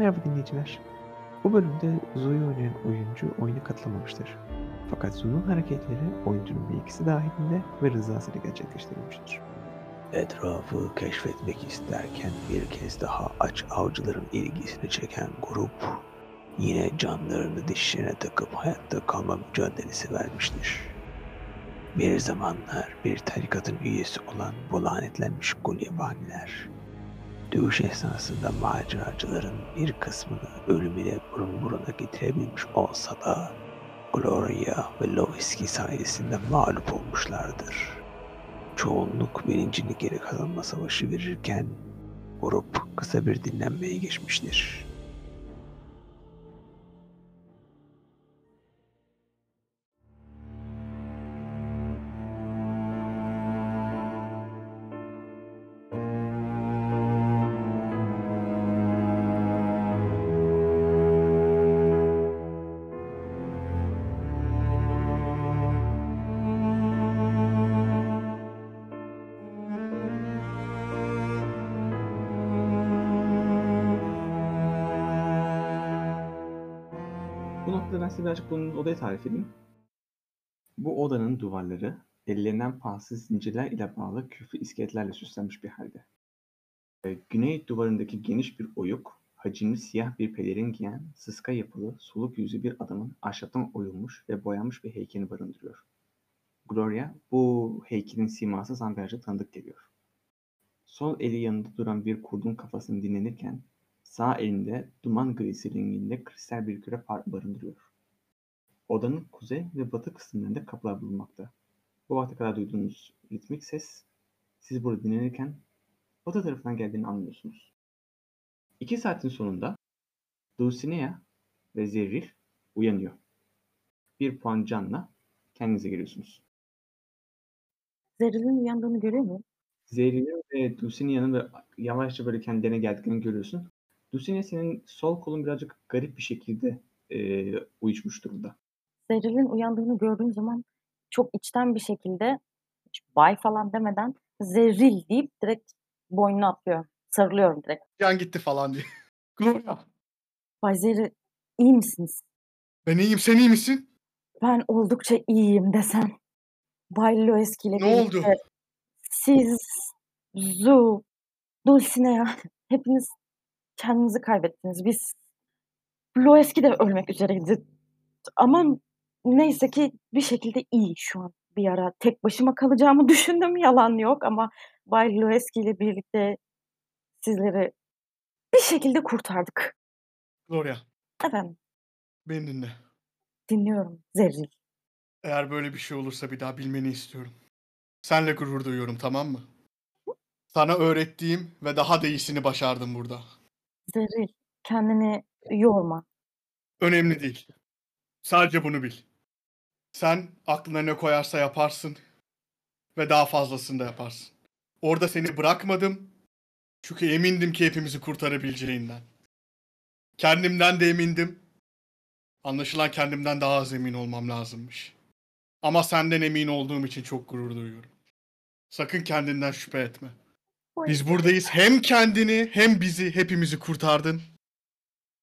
Merhaba dinleyiciler. Bu bölümde Zoe'yu oynayan oyuncu oyuna katılamamıştır. Fakat Zoe'nun hareketleri oyuncunun bilgisi dahilinde ve rızasıyla gerçekleştirilmiştir. Etrafı keşfetmek isterken bir kez daha aç avcıların ilgisini çeken grup yine canlarını dişlerine takıp hayatta kalma mücadelesi vermiştir. Bir zamanlar bir tarikatın üyesi olan bu lanetlenmiş gulyabaniler, dövüş esnasında maceracıların bir kısmını ölümüyle burun buruna getirebilmiş olsa da Gloria ve Loviski sayesinde mağlup olmuşlardır. Çoğunluk bilincini geri kazanma savaşı verirken grup kısa bir dinlenmeye geçmiştir. Birazcık bunun odayı tarif edeyim. Bu odanın duvarları ellerinden paslı zincirler ile bağlı küflü iskeletlerle süslenmiş bir halde. Ee, Güney duvarındaki geniş bir oyuk, hacimli siyah bir pelerin giyen, sıska yapılı, soluk yüzlü bir adamın ahşaptan oyulmuş ve boyanmış bir heykelini barındırıyor. Gloria, bu heykelin siması birazcık tanıdık geliyor. Sol eli yanında duran bir kurdun kafasını dinlenirken, Sağ elinde duman grisi renginde kristal bir küre barındırıyor. Odanın kuzey ve batı kısımlarında kapılar bulunmakta. Bu vakte kadar duyduğunuz ritmik ses siz burada dinlenirken batı tarafından geldiğini anlıyorsunuz. İki saatin sonunda Dulcinea ve Zerril uyanıyor. Bir puan canla kendinize geliyorsunuz. Zerrin'in uyandığını görüyor muyum? Zerrin'in ve Dulcinea'nın yavaşça böyle kendilerine geldiklerini görüyorsun. Dulcinea senin sol kolun birazcık garip bir şekilde e, uyuşmuş durumda. Zerrin'in uyandığını gördüğüm zaman çok içten bir şekilde hiç bay falan demeden Zerril deyip direkt boynuna atlıyorum. Sarılıyorum direkt. Can gitti falan diye. Gloria. Bay Zerri iyi misiniz? Ben iyiyim sen iyi misin? Ben oldukça iyiyim desem. Bay Loeski ile Ne oldu? Siz, Zu, Dulcinea hepiniz kendinizi kaybettiniz. Biz Loeski de ölmek üzereydi. Ama neyse ki bir şekilde iyi şu an. Bir ara tek başıma kalacağımı düşündüm. Yalan yok ama Bay Loeski ile birlikte sizleri bir şekilde kurtardık. Gloria Efendim beni dinle. dinliyorum Zerril. Eğer böyle bir şey olursa bir daha bilmeni istiyorum. Senle gurur duyuyorum tamam mı? Sana öğrettiğim ve daha da iyisini başardım burada. Zerril kendini yorma. Önemli değil. Sadece bunu bil. Sen aklına ne koyarsa yaparsın ve daha fazlasını da yaparsın. Orada seni bırakmadım. Çünkü emindim ki hepimizi kurtarabileceğinden. Kendimden de emindim. Anlaşılan kendimden daha az emin olmam lazımmış. Ama senden emin olduğum için çok gurur duyuyorum. Sakın kendinden şüphe etme. Biz buradayız. Hem kendini hem bizi hepimizi kurtardın.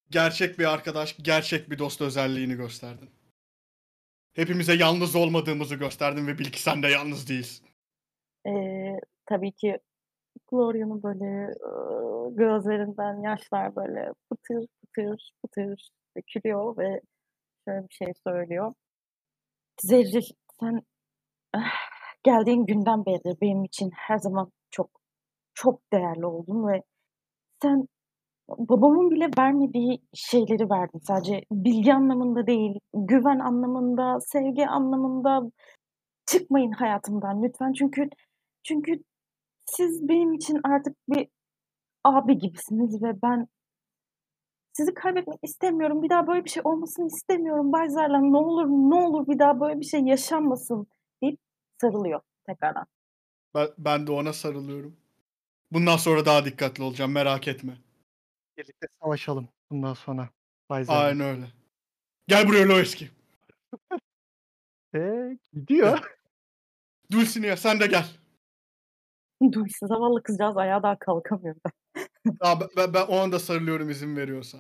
Gerçek bir arkadaş, gerçek bir dost özelliğini gösterdin. Hepimize yalnız olmadığımızı gösterdin ve bil ki sen de yalnız değilsin. Ee, tabii ki Gloria'nın böyle gözlerinden yaşlar böyle pıtır pıtır pıtır dökülüyor ve şöyle bir şey söylüyor. Zerril sen ah, geldiğin günden beri benim için her zaman çok çok değerli oldun ve sen babamın bile vermediği şeyleri verdin. Sadece bilgi anlamında değil, güven anlamında, sevgi anlamında çıkmayın hayatımdan lütfen. Çünkü çünkü siz benim için artık bir abi gibisiniz ve ben sizi kaybetmek istemiyorum. Bir daha böyle bir şey olmasını istemiyorum. Bay Zerlan ne olur ne olur bir daha böyle bir şey yaşanmasın deyip sarılıyor tekrardan. Ben, ben de ona sarılıyorum. Bundan sonra daha dikkatli olacağım merak etme. Birlikte savaşalım bundan sonra. Zerrin. Aynen öyle. Gel buraya Loeski. Ee, gidiyor. Dulcinea sen de gel. Duysa zavallı kızcağız ayağa daha kalkamıyor. Tamam, ben, ben, ben o anda sarılıyorum izin veriyorsa.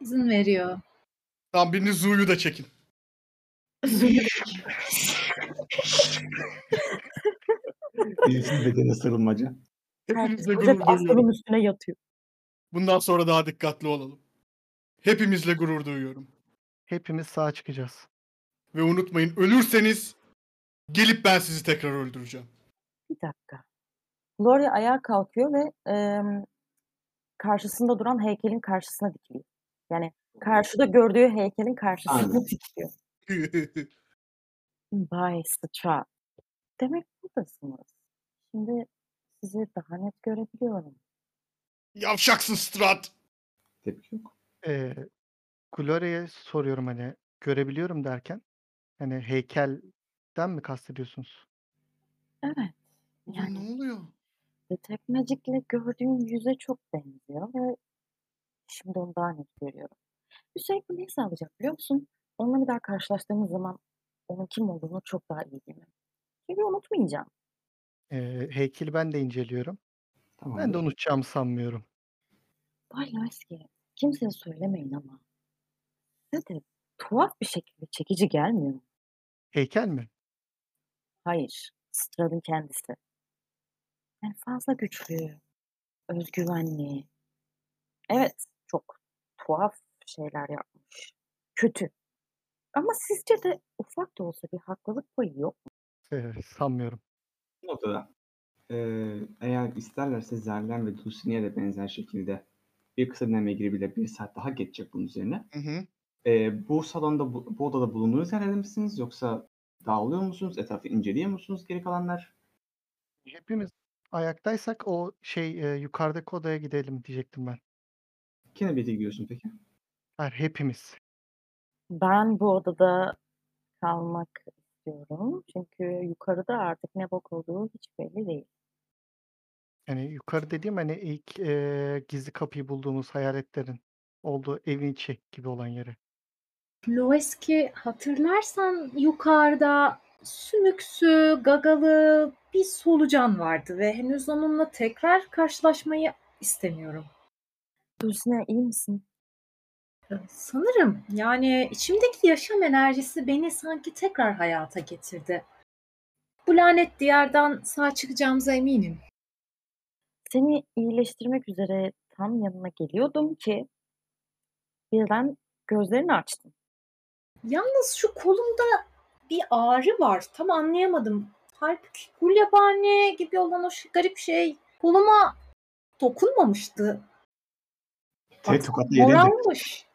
İzin veriyor. Tamam birini Zu'yu da çekin. Birisi bedene sarılmaca. Hepinizle Herkes gurur aslanın duyuyorum. üstüne yatıyor. Bundan sonra daha dikkatli olalım. Hepimizle gurur duyuyorum. Hepimiz sağ çıkacağız. Ve unutmayın ölürseniz gelip ben sizi tekrar öldüreceğim. Bir dakika. Gloria ayağa kalkıyor ve em, karşısında duran heykelin karşısına dikiliyor. Yani karşıda gördüğü heykelin karşısına dikiliyor. Bay Sıçra. Demek buradasınız. Şimdi sizi daha net görebiliyorum. Yavşaksın Strat. Tepki yok. Ee, Gloria'ya soruyorum hani görebiliyorum derken hani heykelden mi kastediyorsunuz? Evet. Yani ne oluyor? Detect Magic'le gördüğüm yüze çok benziyor ve şimdi onu daha net görüyorum. Üstelik bu neyi sağlayacak biliyor musun? Onunla bir daha karşılaştığımız zaman onun kim olduğunu çok daha iyi bilmem. Çünkü unutmayacağım. Ee, heykeli ben de inceliyorum. Tamam. Ben de unutacağımı sanmıyorum. Bay Layski, kimseye söylemeyin ama size de tuhaf bir şekilde çekici gelmiyor mu? Heykel mi? Hayır, Strad'ın kendisi. Yani fazla güçlü, özgüvenli. Evet, çok tuhaf şeyler yapmış. Kötü. Ama sizce de ufak da olsa bir haklılık payı yok mu? Ee, sanmıyorum. Bu noktada eee, eğer isterlerse Zerlen ve Dulcinea'ya de benzer şekilde bir kısa dinlemeye girebilir. Bir saat daha geçecek bunun üzerine. Hı hı. Eee, bu salonda, bu, bu odada bulunduğunuz yerde misiniz? Yoksa dağılıyor musunuz? Etrafı inceliyor musunuz geri kalanlar? Hepimiz ayaktaysak o şey e, yukarıdaki odaya gidelim diyecektim ben. Kimle birlikte gidiyorsun peki? Hayır hepimiz. Ben bu odada kalmak istiyorum. Çünkü yukarıda artık ne bok olduğu hiç belli değil. Yani yukarı dediğim hani ilk e, gizli kapıyı bulduğumuz hayaletlerin olduğu evin içi gibi olan yeri. Loeski hatırlarsan yukarıda sümüksü, gagalı bir solucan vardı ve henüz onunla tekrar karşılaşmayı istemiyorum. Dulcine iyi misin? Sanırım yani içimdeki yaşam enerjisi beni sanki tekrar hayata getirdi. Bu lanet diyardan sağ çıkacağımıza eminim. Seni iyileştirmek üzere tam yanına geliyordum ki birden gözlerini açtın. Yalnız şu kolumda bir ağrı var. Tam anlayamadım. Halbuki gulyabani gibi olan o garip şey koluma dokunmamıştı. Te Baksana, tokatla yedin de. morarmış.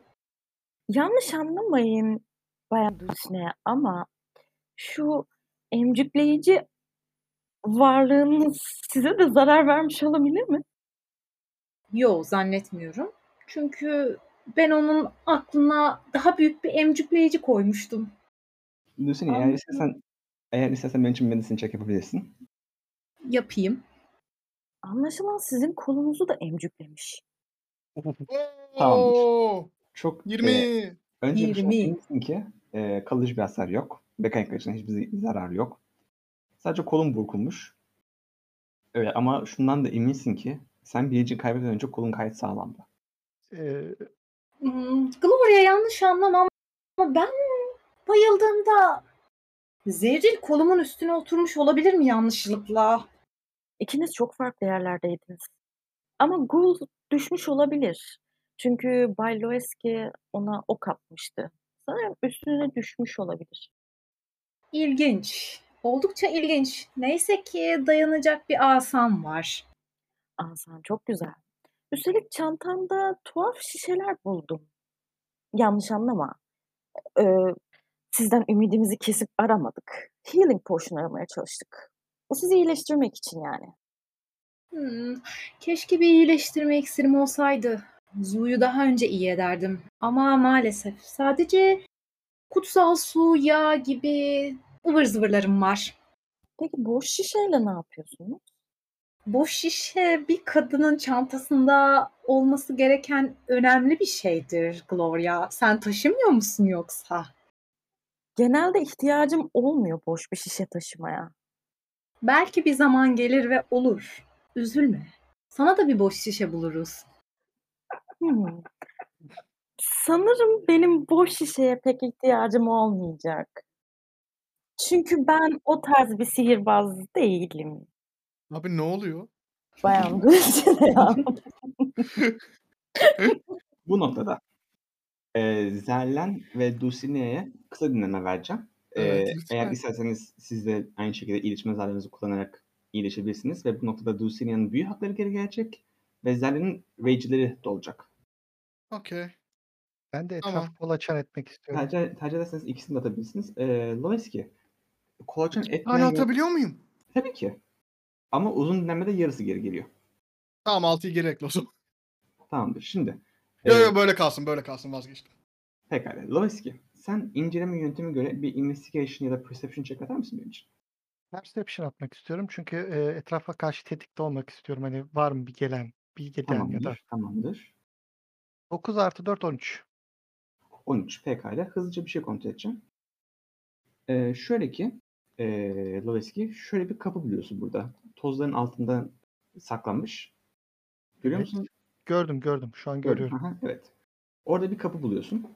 Yanlış anlamayın Bayan Dulcine ama şu emcükleyici varlığınız size de zarar vermiş olabilir mi? Yo zannetmiyorum. Çünkü ben onun aklına daha büyük bir emcükleyici koymuştum. Dulcine eğer istersen eğer istersen benim için medicine check yapabilirsin. Yapayım. Anlaşılan sizin kolunuzu da emcüklemiş. Tamamdır. Çok eee, 20. önce bir şey 20. ki eee, kalıcı bir hasar yok. Mekanik açıdan hiçbir zararı yok. Sadece kolun burkulmuş. Evet ama şundan da eminsin ki sen bilincini kaybetmeden önce kolun gayet sağlamdı. Ee, Hmm, Gloria yanlış anlamam ama ben bayıldığımda Zerril kolumun üstüne oturmuş olabilir mi yanlışlıkla? İkiniz çok farklı yerlerdeydiniz. Ama Gul düşmüş olabilir. Çünkü Bay Loeski ona ok atmıştı. Sanırım üstüne düşmüş olabilir. İlginç. Oldukça ilginç. Neyse ki dayanacak bir asam var. Asan çok güzel. Üstelik çantanda tuhaf şişeler buldum. Yanlış anlama. Ee, sizden ümidimizi kesip aramadık. Healing potion aramaya çalıştık. Sizi iyileştirmek için yani. Hmm, keşke bir iyileştirme iksirim olsaydı. Zu'yu daha önce iyi ederdim. Ama maalesef sadece kutsal su, yağ gibi ıvır zıvırlarım var. Peki boş şişeyle ne yapıyorsunuz? Boş şişe bir kadının çantasında olması gereken önemli bir şeydir Gloria. Sen taşımıyor musun yoksa? Genelde ihtiyacım olmuyor boş bir şişe taşımaya. Belki bir zaman gelir ve olur. Üzülme. Sana da bir boş şişe buluruz. Hmm. Sanırım benim boş şişeye pek ihtiyacım olmayacak. Çünkü ben o tarz bir sihirbaz değilim. Abi ne oluyor? Bayan Dulcinea. Bu noktada e, Zerlen ve Dulcinea'ya kısa dinleme vereceğim. E, Evet, eğer lütfen. isterseniz siz de aynı şekilde iyileşme zarlarınızı kullanarak iyileşebilirsiniz ve bu noktada Dulcinea'nın büyü hakları geri gelecek ve Zerlen'in rage'leri dolacak. Okey. Ben de Tamam. etrafı kolaçan etmek istiyorum. Tercih, tercih ederseniz ikisini de atabilirsiniz. E, Loveski, kolaçan Hani etmeyen... atabiliyor muyum? Tabii ki. Ama uzun dinlemede yarısı geri geliyor. Tamam 6'yı geri ekle o zaman. Tamamdır. Şimdi. Yo e, yo böyle kalsın böyle kalsın vazgeçtim. Pekala. Loveski, sen inceleme yöntemi göre bir investigation ya da perception check atar mısın benim için? Perception atmak istiyorum çünkü e, etrafa karşı tetikte olmak istiyorum. Hani var mı bir gelen, bir gelen ya da. Tamamdır. Tamamdır. 9 artı 4 13. 13 pekala. Hızlıca bir şey kontrol edeceğim. Ee, şöyle ki ee, Loveski şöyle bir kapı biliyorsun burada. Tozların altında saklanmış. Görüyor Evet. musun? Gördüm gördüm. Şu an Gördüm. görüyorum. Aha, evet. Orada bir kapı buluyorsun.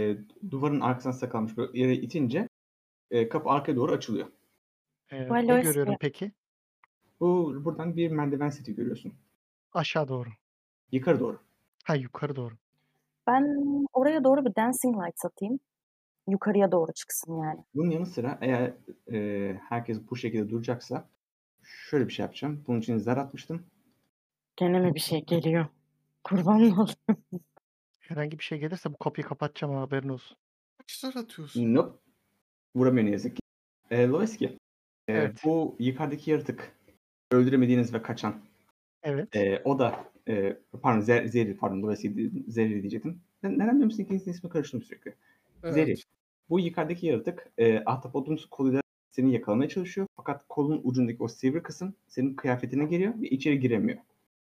Ee, duvarın arkasına saklanmış böyle yere itince ee, kapı arkaya doğru açılıyor. E, ne görüyorum peki? Bu buradan bir merdiven seti görüyorsun. Aşağı doğru. Yukarı doğru. Ha yukarı doğru. Ben oraya doğru bir dancing light satayım. Yukarıya doğru çıksın yani. Bunun yanı sıra eğer e, herkes bu şekilde duracaksa şöyle bir şey yapacağım. Bunun için zar atmıştım. Gene mi bir şey geliyor? Kurban olayım. Herhangi bir şey gelirse bu kapıyı kapatacağım ha, haberin olsun. Kaç zar atıyorsun? Nope. Vuramıyor ne yazık ki. E, Loveski, e, Evet. bu yukarıdaki yaratık öldüremediğiniz ve kaçan Evet. e, o da e, pardon Zer, pardon Loveski Zeri diyecektim. Ne- Neden biliyor musun ikinizin ismi karıştırdım sürekli. Evet. Zeri. Bu yukarıdaki yaratık e, ahtapotun koluyla seni yakalamaya çalışıyor. Fakat kolun ucundaki o sivri kısım senin kıyafetine geliyor ve içeri giremiyor.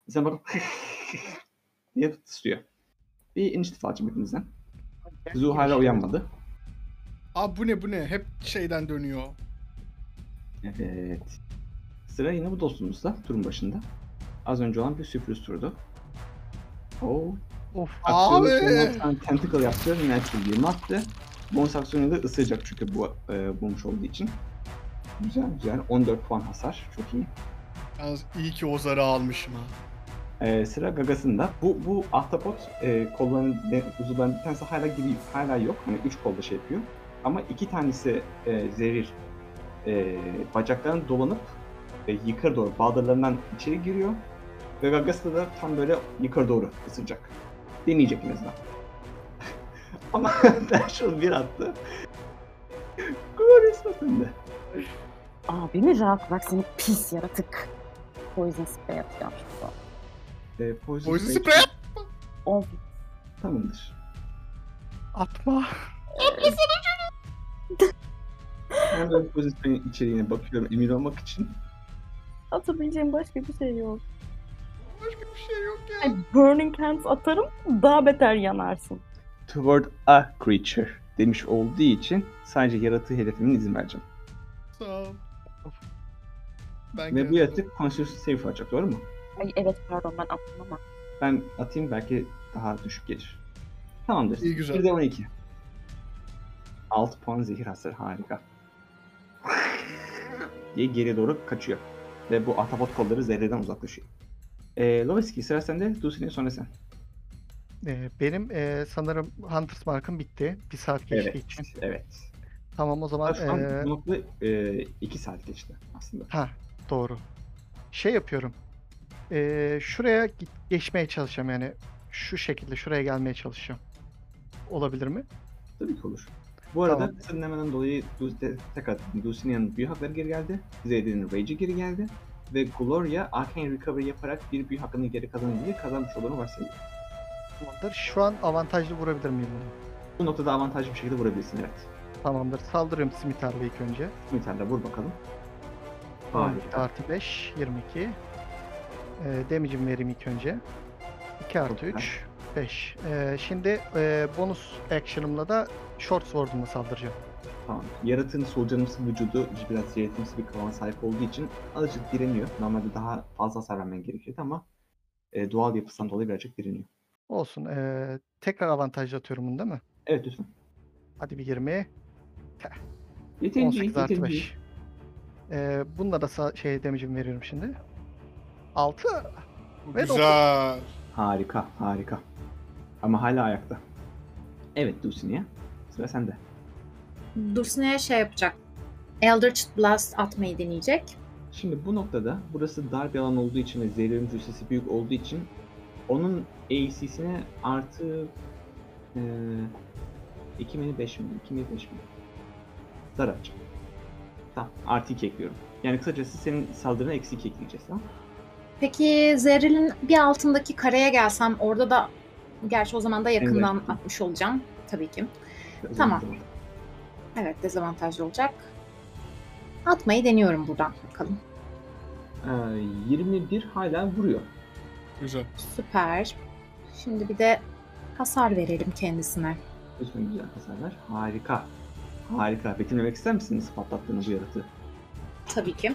Sen bak diye tutuyor. Bir inisiyatif alacağım hepinizden. Zu hala uyanmadı. Abi bu ne bu ne? Hep şeyden dönüyor. Evet. Sıra yine bu dostumuzda turun başında. Az önce olan bir sürpriz turdu. O Of. Abi! aksiyonu tentacle yaptı. Natural 20 attı. Bonus aksiyonu da ısıracak çünkü bu e, bulmuş olduğu için. Güzel güzel. 14 puan hasar. Çok iyi. Yalnız iyi ki o zarı almışım ha. Ee, sıra gagasında. Bu bu ahtapot e, kolların de- uzuvlarının bir tanesi hala gibi hala yok. Hani üç kolda şey yapıyor. Ama iki tanesi e, zerir. E, bacaklarını dolanıp e, yukarı doğru baldırlarından içeri giriyor. Ve gagası da tam böyle yukarı doğru ısıracak. Deneyecek en azından. Ama Dash bir attı. Glorious Weapon'dı. Abimi rahat bırak seni pis yaratık. Poison spray atacağım şurada. E, Poison, Poison Spray- spray Of. Tamamdır. Atma. Hemen Poison Spray'in içeriğine bakıyorum emin olmak için. Atabileceğim başka bir şey yok. Başka bir şey yok ya. Ay, Burning Hands atarım daha beter yanarsın. toward a creature demiş olduğu için sadece yaratığı hedefimin izin vereceğim. Sağ ol. Ben Ve bu yaratık Constitution save alacak doğru mu? Ay evet pardon ben attım ama. Ben atayım belki daha düşük gelir. Tamamdır. İyi, güzel. Bir de 12. 6 puan zehir hasarı harika. diye geriye doğru kaçıyor. Ve bu ahtapot kolları zerreden uzaklaşıyor. Ee, Loveski sıra sende. Dulcine'ye sonra sen. Ee, benim e, sanırım Hunter's Mark'ım bitti. Bir saat geçtiği Evet. için. Evet. Tamam o zaman. Şu an e, bu noktada 2 saat geçti aslında. ha doğru. Şey yapıyorum. Ee, şuraya geçmeye çalışacağım yani. Şu şekilde şuraya gelmeye çalışacağım. Olabilir mi? Tabii ki olur. Bu arada Tamam. kısa dinlemeden dolayı Du- de- tekrar Dulcinea'nın büyü hakları geri geldi. Zed'in Rage'i geri geldi. Ve Gloria Arcane Recovery yaparak bir büyü hakkını geri kazanabilir. Kazanmış olduğunu varsayıyor. Tamamdır. Şu an avantajlı vurabilir miyim bunu? Bu noktada avantajlı bir şekilde vurabilirsin evet. Tamamdır. Saldırıyorum Simitar'la ilk önce. Smiter'le vur bakalım. 12 Harika. artı 5, 22. Ee, damage'imi vereyim ilk önce. 2 artı güzel. 3, 5. Ee, şimdi e, bonus action'ımla da short sword'umla saldıracağım. Tamam. Yaratığın solucanımsı vücudu biraz yaratıcımsı bir kıvama sahip olduğu için azıcık direniyor. Normalde daha fazla hasar vermen gerekiyordu ama e, doğal yapısından dolayı birazcık direniyor. Olsun. Ee, tekrar avantajlı atıyorum bunu değil mi? Evet lütfen. Hadi bir 20. Yeterince iyi, 18 artı yeterince iyi. 5. Ee, bununla da şey damage'imi veriyorum şimdi. 6. Ve Güzel. Harika, harika. Ama hala ayakta. Evet Dulcinea. Sıra sende. Dulcinea'ya şey yapacak. Eldritch Blast atmayı deneyecek. Şimdi bu noktada burası dar bir alan olduğu için ve zehirlerin cüssesi büyük olduğu için onun AC'sine artı eee 2 mi 5 mi? 2 mi 5 mi? Zar atacağım. Tamam artı 2 ekliyorum. Yani kısacası senin saldırına eksi 2 ekleyeceğiz tamam Peki Zerril'in bir altındaki kareye gelsem orada da gerçi o zaman da yakından Evet. atmış olacağım tabii ki. Zaman Tamam. Evet dezavantajlı olacak. Atmayı deniyorum buradan bakalım. Eee, 21 hala vuruyor. Güzel. Süper. Şimdi bir de hasar verelim kendisine. Lütfen güzel hasarlar. Harika. Harika. Betimlemek ister misiniz patlattığınız bu yaratığı? Tabii ki.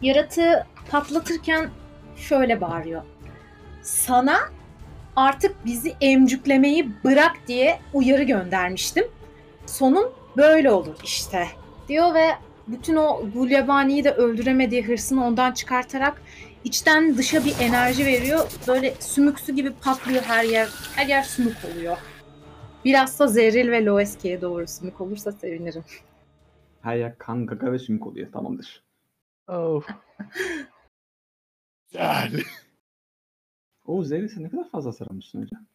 Yaratığı patlatırken şöyle bağırıyor. Sana artık bizi emcüklemeyi bırak diye uyarı göndermiştim. Sonun böyle olur işte diyor ve bütün o gulyabaniyi de öldüremediği hırsını ondan çıkartarak içten dışa bir enerji veriyor. Böyle sümüksü gibi patlıyor her yer. Her yer sümük oluyor. Biraz da Zerril ve Loeski'ye doğru sümük olursa sevinirim. Her yer kan, gaga ve sümük oluyor. Tamamdır. Oh. Güzel. O Zeyri sen ne kadar fazla hasar almışsın hocam.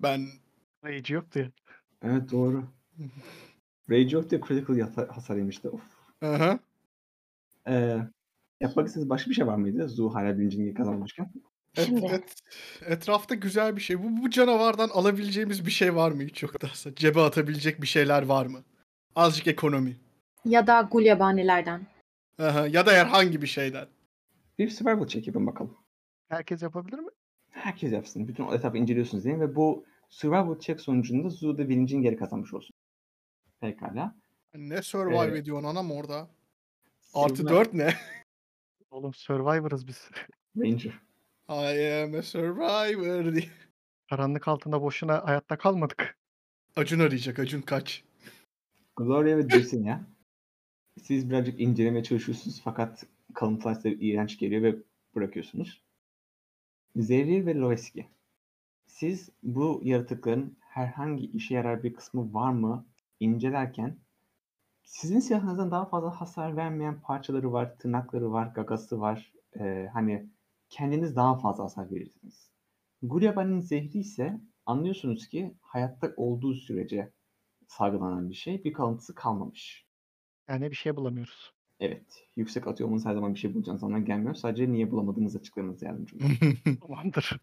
Ben Rage yoktu ya. Evet doğru. Rage of the Critical hasar yemişti. Of. Aha. Ee, yapmak istediğiniz başka bir şey var mıydı? Zu hala birinciliği kazanmışken. Et- Şimdi. et- etrafta güzel bir şey. Bu, bu canavardan alabileceğimiz bir şey var mı hiç yoksa? Cebe atabilecek bir şeyler var mı? Azıcık ekonomi. Ya da gulyabanilerden. Aha. Ya da herhangi bir şeyden. Bir survival check yapın bakalım. Herkes yapabilir mi? Herkes yapsın. Bütün o etrafı inceliyorsunuz diyelim ve bu survival check sonucunda Zu da birincinin geri kazanmış olsun. Pekala. Ne survive Ee, ediyorsun anam orada? Artı Silver 4 ne? Oğlum Survivor'ız biz. Ranger. I am a survivor diye. Karanlık altında boşuna hayatta kalmadık. Acun arayacak. Acun kaç. Gloria ve Dulcinea. Siz birazcık incelemeye çalışıyorsunuz fakat kalıntılar size iğrenç geliyor ve bırakıyorsunuz. Zerril ve Loeski. Siz bu yaratıkların herhangi işe yarar bir kısmı var mı incelerken sizin silahınızdan daha fazla hasar vermeyen parçaları var, tırnakları var, gagası var. Ee, hani kendiniz daha fazla hasar verirsiniz. Gulyabani'nin zehri ise anlıyorsunuz ki hayatta olduğu sürece salgılanan bir şey. Bir kalıntısı kalmamış. Yani bir şey bulamıyoruz. Evet. Yüksek atıyor olmanız her zaman bir şey bulacağınız anlamına gelmiyor. Sadece niye bulamadığınızı açıklamanız yardımcı oluyor. Tamamdır.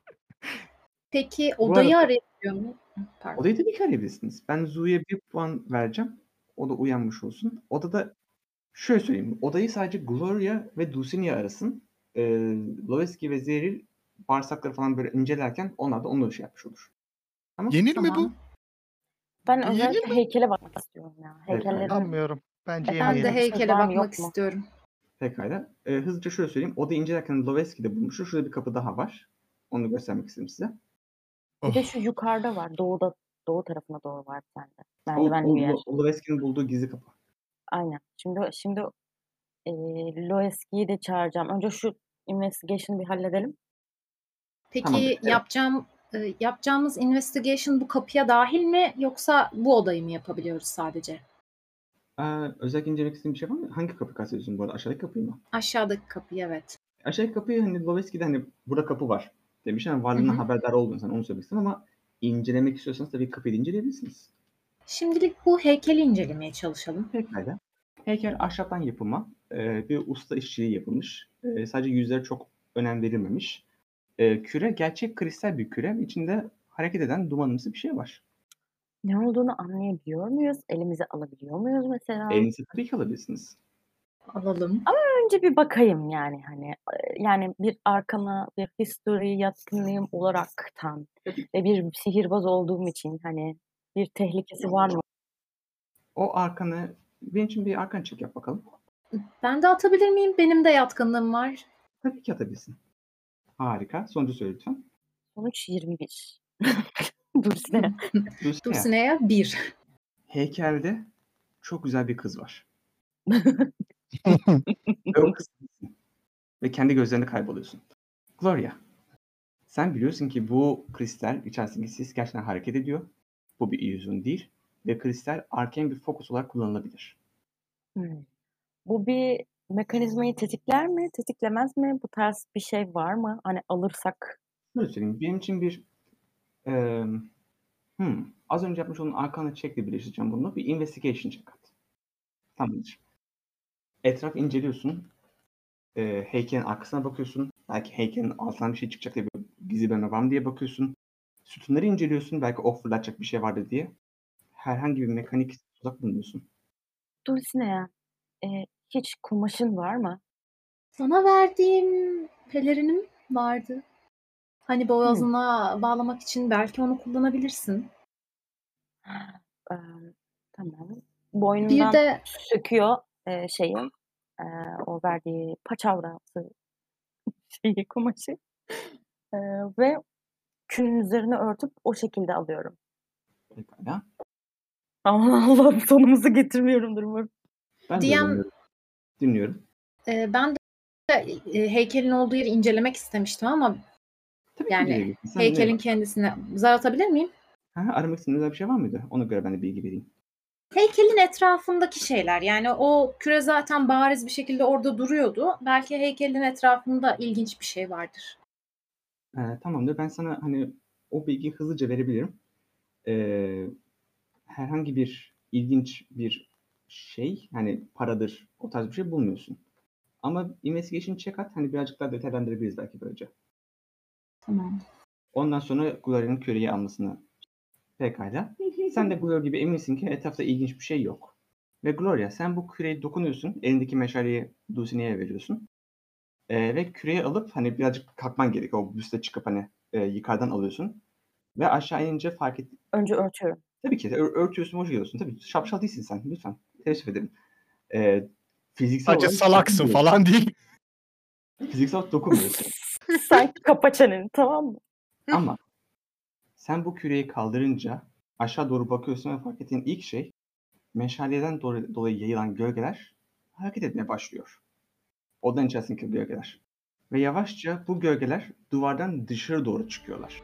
Peki Bu odayı arada- arayabiliyor mu? Pardon. Odayı tabii ki arayabilirsiniz. Ben Zu'ya bir puan vereceğim. O da uyanmış olsun. Odada şöyle söyleyeyim. Odayı sadece Gloria ve Dulcinea arasın. Ee, Loeski ve Zeril bağırsakları falan böyle incelerken onlar da onu şey yapmış olur. Tamam. Yenir mi bu? Tamam. Ben Yenir özellikle heykele bakmak istiyorum ya. Evet, Heykellerin Sanmıyorum. Bence Ben yemeyelim. de Yemeyelim. heykele Var mı, yok bakmak mu? istiyorum. Pekala. Ee, hızlıca şöyle söyleyeyim. Odayı incelerken Loeski de bulmuştur. Şurada bir kapı daha var. Onu göstermek istedim size. Bir de şu yukarıda var. Doğuda doğu tarafına doğru var bir tane. de. O, Merdivenli bir yer. o, Loeski'nin bulduğu gizli kapı. Aynen. Şimdi şimdi e, Loeski'yi de çağıracağım. Önce şu investigation'ı bir halledelim. Peki evet. yapacağım e, yapacağımız investigation bu kapıya dahil mi yoksa bu odayı mı yapabiliyoruz sadece? Ee, özellikle incelemek istediğin bir şey var mı? Hangi kapı kastediyorsun bu arada? Aşağıdaki kapıyı mı? Aşağıdaki kapıyı evet. Aşağıdaki kapıyı hani Loveski'de hani burada kapı var demiş. Yani varlığından haberdar oldun sen onu söylemek istedim ama incelemek istiyorsanız tabii kapıyı inceleyebilirsiniz. Şimdilik bu heykeli incelemeye çalışalım. Pekala. Heykel ahşaptan yapılma. e, bir usta işçiliği yapılmış. E, sadece yüzleri çok önem verilmemiş. E, küre gerçek kristal bir küre. İçinde hareket eden dumanımsı bir şey var. Ne olduğunu anlayabiliyor muyuz? Elimize alabiliyor muyuz mesela? Elinize tabii ki alabilirsiniz. Alalım. Önce bir bakayım yani hani yani bir arkana bir history yatkınlığım olaraktan ve bir sihirbaz olduğum için hani bir tehlikesi var mı? O arkanı benim için bir arkan çek yap bakalım. Ben de atabilir miyim? Benim de yatkınlığım var. Tabii ki atabilirsin. Harika. Sonucu söyle lütfen. Sonuç 21. Dulcinea. Dulcinea, Dulcinea 1. heykelde çok güzel bir kız var. Kız sensin. Ve kendi gözlerinde kayboluyorsun. Gloria, sen biliyorsun ki bu kristal içerisindeki sis gerçekten hareket ediyor. Bu bir illüzyon değil. Ve kristal arken bir fokus olarak kullanılabilir. Hmm. Bu bir mekanizmayı tetikler mi, tetiklemez mi? Bu tarz bir şey var mı? Hani alırsak. Şöyle söyleyeyim. Benim için bir eee, hmm, az önce yapmış olduğum arcana check'le birleştireceğim bunu. Bir investigation check at. Tamamdır. Etraf inceliyorsun. Eee heykelin arkasına bakıyorsun. Belki heykelin altından bir şey çıkacak diye bir gizli bölme var mı diye bakıyorsun. Sütunları inceliyorsun. Belki ok fırlatacak bir şey vardır diye. Herhangi bir mekanik tuzak bulmuyorsun. Dulcinea, e, hiç kumaşın var mı? Sana verdiğim pelerinim vardı. Hani boğazına bağlamak için belki onu kullanabilirsin. Eee, tamam. Bir Boynundan de söküyor e, şeyi, e, o verdiği paçavrası şeyi, kumaşı. E, ve külün üzerine örtüp o şekilde alıyorum. Pekala. Aman Allah'ım sonumuzu getirmiyorumdur umarım. Ben de DM öğreniyorum. Dinliyorum. e, ben de e, heykelin olduğu yeri incelemek istemiştim ama Tabii ki yani heykelin kendisine zar atabilir miyim? Ha, aramak istediğin özel bir şey var mıydı? Ona göre ben de bilgi vereyim. Heykelin etrafındaki şeyler yani o küre zaten bariz bir şekilde orada duruyordu. Belki heykelin etrafında ilginç bir şey vardır. Ee, tamamdır. Ben sana hani o bilgiyi hızlıca verebilirim. Ee, herhangi bir ilginç bir şey hani paradır o tarz bir şey bulmuyorsun. Ama investigation check at hani birazcık daha detaylandırabiliriz belki böylece. Tamam. Ondan sonra Gloria'nın küreyi almasını pekala. Sen de Gloria gibi eminsin ki etrafta ilginç bir şey yok. Ve Gloria sen bu küreyi dokunuyorsun. Elindeki meşaleyi Dulcinea'ya veriyorsun. Ee, ve küreyi alıp hani birazcık kalkman gerekiyor. O büste çıkıp hani e, yukarıdan alıyorsun. Ve aşağı inince fark et. Önce örtüyorum. Tabii ki ör- örtüyorsun, hoş geliyorsun. Tabii şapşal değilsin sen. Lütfen. Teessüf ederim. Ee, fiziksel Sadece salaksın falan değil. Fiziksel olarak dokunmuyorsun. Sen kapa çeneni tamam mı? Ama sen bu küreyi kaldırınca aşağı doğru bakıyorsun ve fark ettiğin ilk şey meşaleden dolayı, yayılan gölgeler hareket etmeye başlıyor. Odanın içerisindeki gölgeler. Ve yavaşça bu gölgeler duvardan dışarı doğru çıkıyorlar.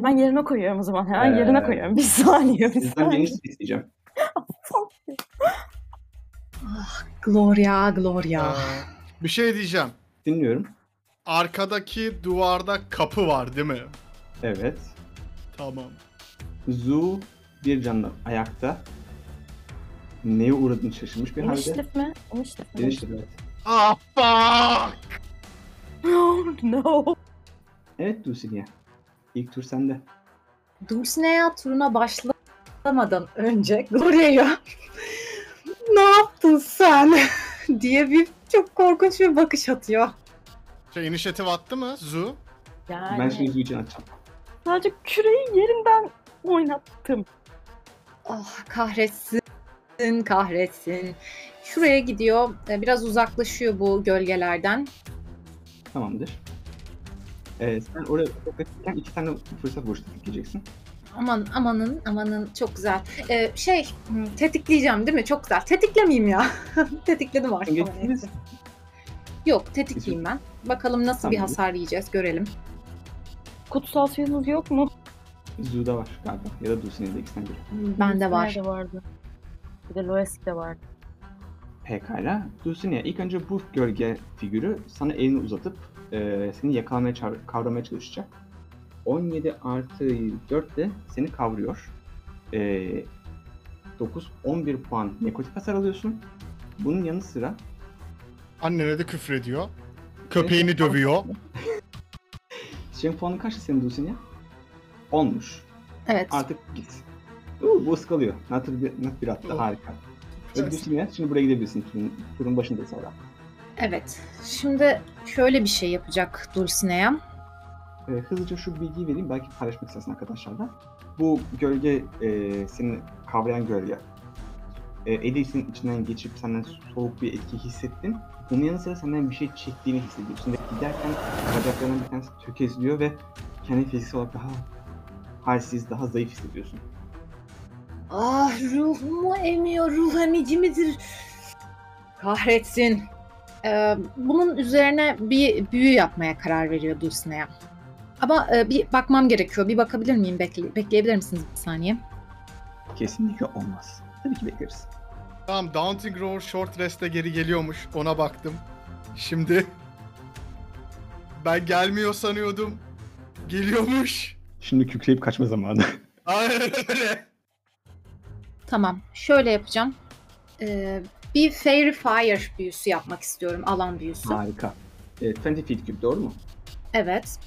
Hemen yerine koyuyorum o zaman. Hemen yerine Ee, koyuyorum. Bir saniye, bir Sizden saniye. birini isteyeceğim. Ah, Gloria, Gloria. Ee, bir şey diyeceğim. Dinliyorum. Arkadaki duvarda kapı var değil mi? Evet. Tamam. Zu bir canlı ayakta. Neye uğradığını şaşırmış bir halde. İniştif mi? İniştif mi? Evet. Ah fuck! Oh no. Evet Dulcinea. İlk tur sende. Dulcinea turuna başlamadan önce Gloria'ya ne yaptın sen diye bir çok korkunç bir bakış atıyor. Şey inisiyatif attı mı Zu? Yani Ben şimdi Zu için açacağım. sadece küreyi yerinden oynattım. Ah kahretsin, kahretsin. Şuraya gidiyor, biraz uzaklaşıyor bu gölgelerden. Tamamdır. Ee, sen oraya bakırken iki tane fırsat vuruşu tetikleyeceksin. Aman amanın amanın çok güzel. Ee, şey hmm, tetikleyeceğim değil mi? Çok güzel. Tetiklemeyeyim ya. Tetikledim artık. Geçtiniz. Yok tetikleyeyim ben. Bakalım nasıl bir Tamam. hasar yiyeceğiz görelim. Kutsal suyunuz yok mu? Zu'da var galiba. Ya da Dulcinea'da ikisinden biri. Bende var. Nerede vardı? Bir de Loesk de vardı. Pekala. Dulcinea ilk önce bu gölge figürü sana elini uzatıp e, seni yakalamaya, kavramaya çalışacak. 17 artı 4 de seni kavruyor. E, 9, 11 puan nekotik hasar alıyorsun. Bunun yanı sıra Annene de küfür ediyor. Köpeğini dövüyor. Senin puanın kaçtı senin Dulcinea? 10'muş. Evet. Artık git. Uuu, bu ıskalıyor. Natır bir, nat bir attı. Harika. Ve Dulcinea şimdi buraya gidebilirsin. Turun, turun başında sonra. Evet. Şimdi şöyle bir şey yapacak Dulcinea. e, hızlıca şu bilgiyi vereyim. Belki paylaşmak istersin arkadaşlarla. Bu gölge e, senin kavrayan gölge. E, Edis'in içinden geçip senden soğuk bir etki hissettin. Bunun yanı sıra senden bir şey çektiğini hissediyorsun. Ve giderken bacaklarından bir tanesi tökezliyor ve kendini fiziksel olarak daha halsiz, daha zayıf hissediyorsun. Ah ruhumu emiyor. Ruh emici midir? Kahretsin. Ee, bunun üzerine bir büyü yapmaya karar veriyor Dulcine'ye. Ama e, bir bakmam gerekiyor. Bir bakabilir miyim? Bekle- bekleyebilir misiniz bir saniye? Kesinlikle olmaz. Tabii ki bekleriz. Tamam Daunting Roar Short Rest'e geri geliyormuş. Ona baktım. Şimdi ben gelmiyor sanıyordum. Geliyormuş. Şimdi kükreyip kaçma zamanı. Aynen öyle. Tamam. Şöyle yapacağım. Ee, bir Fairy Fire büyüsü yapmak istiyorum. Alan büyüsü. Harika. E, 20 feet cube doğru mu? Evet.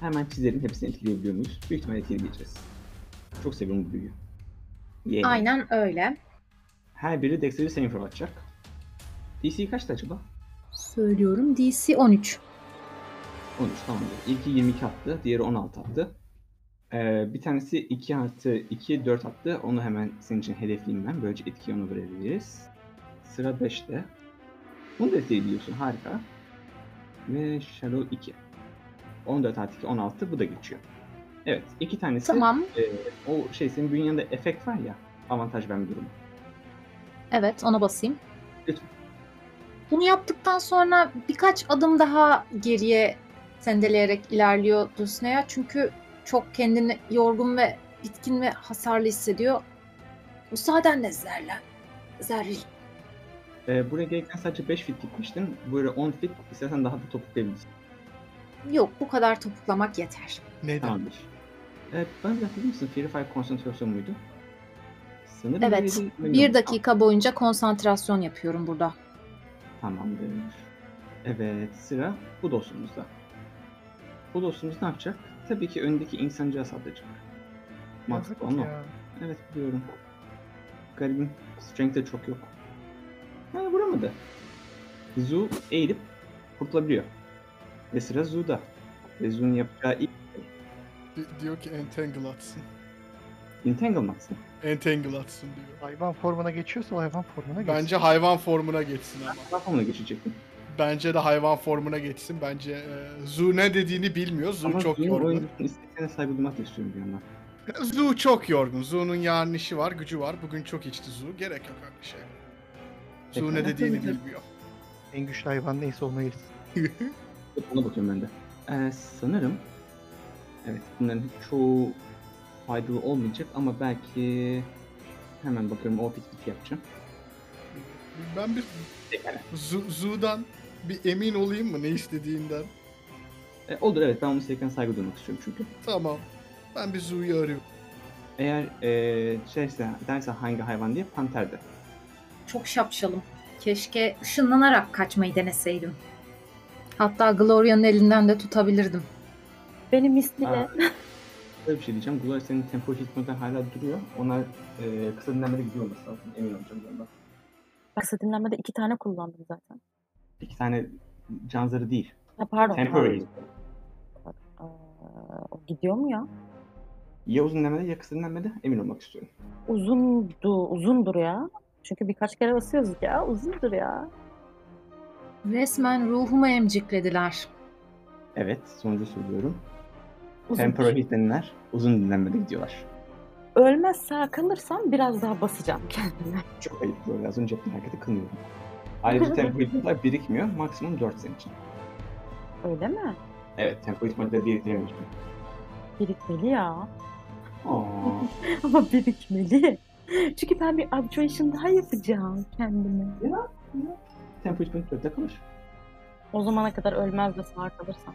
Hemen çizelim. Hepsini etkileyebiliyor muyuz? Büyük ihtimalle etkileyeceğiz. Çok seviyorum bu büyüyü. Yeah. Aynen öyle. Her biri Dexter'i saving throw atacak. DC kaçtı acaba? Söylüyorum. DC 13. 13 tamamdır. İlki 22 attı, diğeri 16 attı. Ee, bir tanesi 2 artı 2, 4 attı. Onu hemen senin için hedefleyeyim ben. Böylece etkiyi ona verebiliriz. Sıra 5'te. Bunu da etkileyebiliyorsun. Harika. Ve Shadow 2. 14 artı 2, 16. Bu da geçiyor. Evet. iki tanesi Tamam. e, o şey senin bünyende efekt var ya. Avantaj verme durumu. Evet, ona basayım. Lütfen. Bunu yaptıktan sonra birkaç adım daha geriye sendeleyerek ilerliyor Dulcinea. Çünkü çok kendini yorgun ve bitkin ve hasarlı hissediyor. Müsaadenle Zerlen. Zerril. Ee, buraya gelirken sadece 5 fit gitmiştin. Böyle 10 fit istersen daha da topuklayabilirsin. Yok, bu kadar topuklamak yeter. Neden? Tamamdır. Evet, bana bir hatırlar mısın? Free Fire konsantrasyon muydu? Sanırım Evet, Bir olamadım. dakika boyunca konsantrasyon yapıyorum burada. Tamamdır. Evet, sıra bu dostumuzda. Bu dostumuz ne yapacak? Tabii ki öndeki insancığa saldıracak. Mantıklı ya. Evet biliyorum. Garibin strength'ı çok yok. Ha vuramadı. Zu eğilip kurtulabiliyor. Ve sıra Zu'da. Ve Zu'nun yapacağı ilk Di- diyor ki entangle atsın. entanglement'sı. Entangle atsın diyor. Hayvan formuna geçiyorsa o hayvan formuna geçsin. Bence hayvan formuna geçsin ama. Kafamına geçecektim. Bence de hayvan formuna geçsin. Bence e, Zu ne dediğini bilmiyor. Zu Ama çok Zu'nun yorgun. oyuncusunun isteklerine saygı duymak da istiyorum bir yandan. Zu çok yorgun. Zu'nun yarın işi var, gücü var. Bugün çok içti Zu. Gerek yok öyle şey. Zu ne dediğini bilmiyor. En güçlü hayvan neyse ona geçsin. Ona bakıyorum ben de. Ee, sanırım evet bunların çoğu faydalı olmayacak ama belki hemen bakıyorum o fit yapacağım. Ben bir Pekala. Zu, Zu'dan bir emin olayım mı ne istediğinden? E, olur evet ben onun isteklerine saygı duymak istiyorum çünkü. Tamam. Ben bir Zu'yu arıyorum. Eğer e, şeyse derse hangi hayvan diye panterde. Çok şapşalım. Keşke ışınlanarak kaçmayı deneseydim. Hatta Gloria'nın elinden de tutabilirdim. Beni misliyle. Şöyle bir şey diyeceğim. Gloria senin tempo hitmanı hala duruyor. Onlar e, kısa dinlenmede gidiyor olması lazım. Emin olacağım bundan. Kısa dinlenmede iki tane kullandım zaten. İki tane canzarı değil. Ha, pardon. Temporary. pardon. O gidiyor mu ya? Ya uzun dinlenmede ya kısa dinlenmede emin olmak istiyorum. Uzundu, uzundur ya. Çünkü birkaç kere basıyoruz ya. Uzundur ya. Resmen ruhumu emciklediler. Evet sonucu söylüyorum. Uzun. Temporary hitmenler uzun dinlenmede gidiyorlar. Ölmez sağ kalırsam biraz daha basacağım kendime. Çok ayıp böyle az önce yaptığın hareketi kınıyorum. Ayrıca tempo hitmanlar birikmiyor. Maksimum 4 senin için. Öyle mi? Evet tempo hitmanları biriktirememiş. Birikmeli ya. Aa, Ama birikmeli. Çünkü ben bir abjuration daha yapacağım kendime. tempo hitmanı 4'te kalır. O zamana kadar ölmez de sağ kalırsam.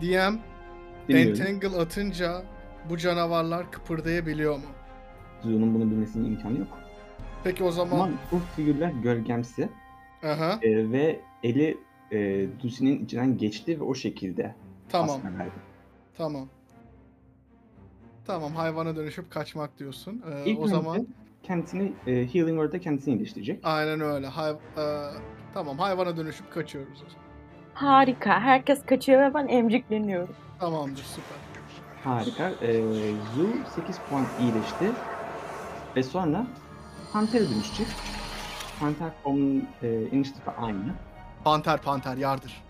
DM Dinliyorum. entangle atınca bu canavarlar kıpırdayabiliyor mu? Zu'nun bunu bilmesinin imkanı yok. Peki o zaman Ama bu figürler gölgemsi aha e, ve eli e, Dulce'nin içinden geçti ve o şekilde tamam tamam. Tamam hayvana dönüşüp kaçmak diyorsun. Ee, İlk o önce zaman kendisini e, Healing Word'da kendisini iyileştirecek. aynen öyle. Hay, e, tamam hayvana dönüşüp kaçıyoruz o zaman. Harika. Herkes kaçıyor ve ben emcikleniyorum. Tamamdır süper. Harika. Ee, Zu 8 puan iyileşti. Ve sonra Panter'e dönüşecek. Panter Form'un e, iniştifi aynı. Panter panter yardır.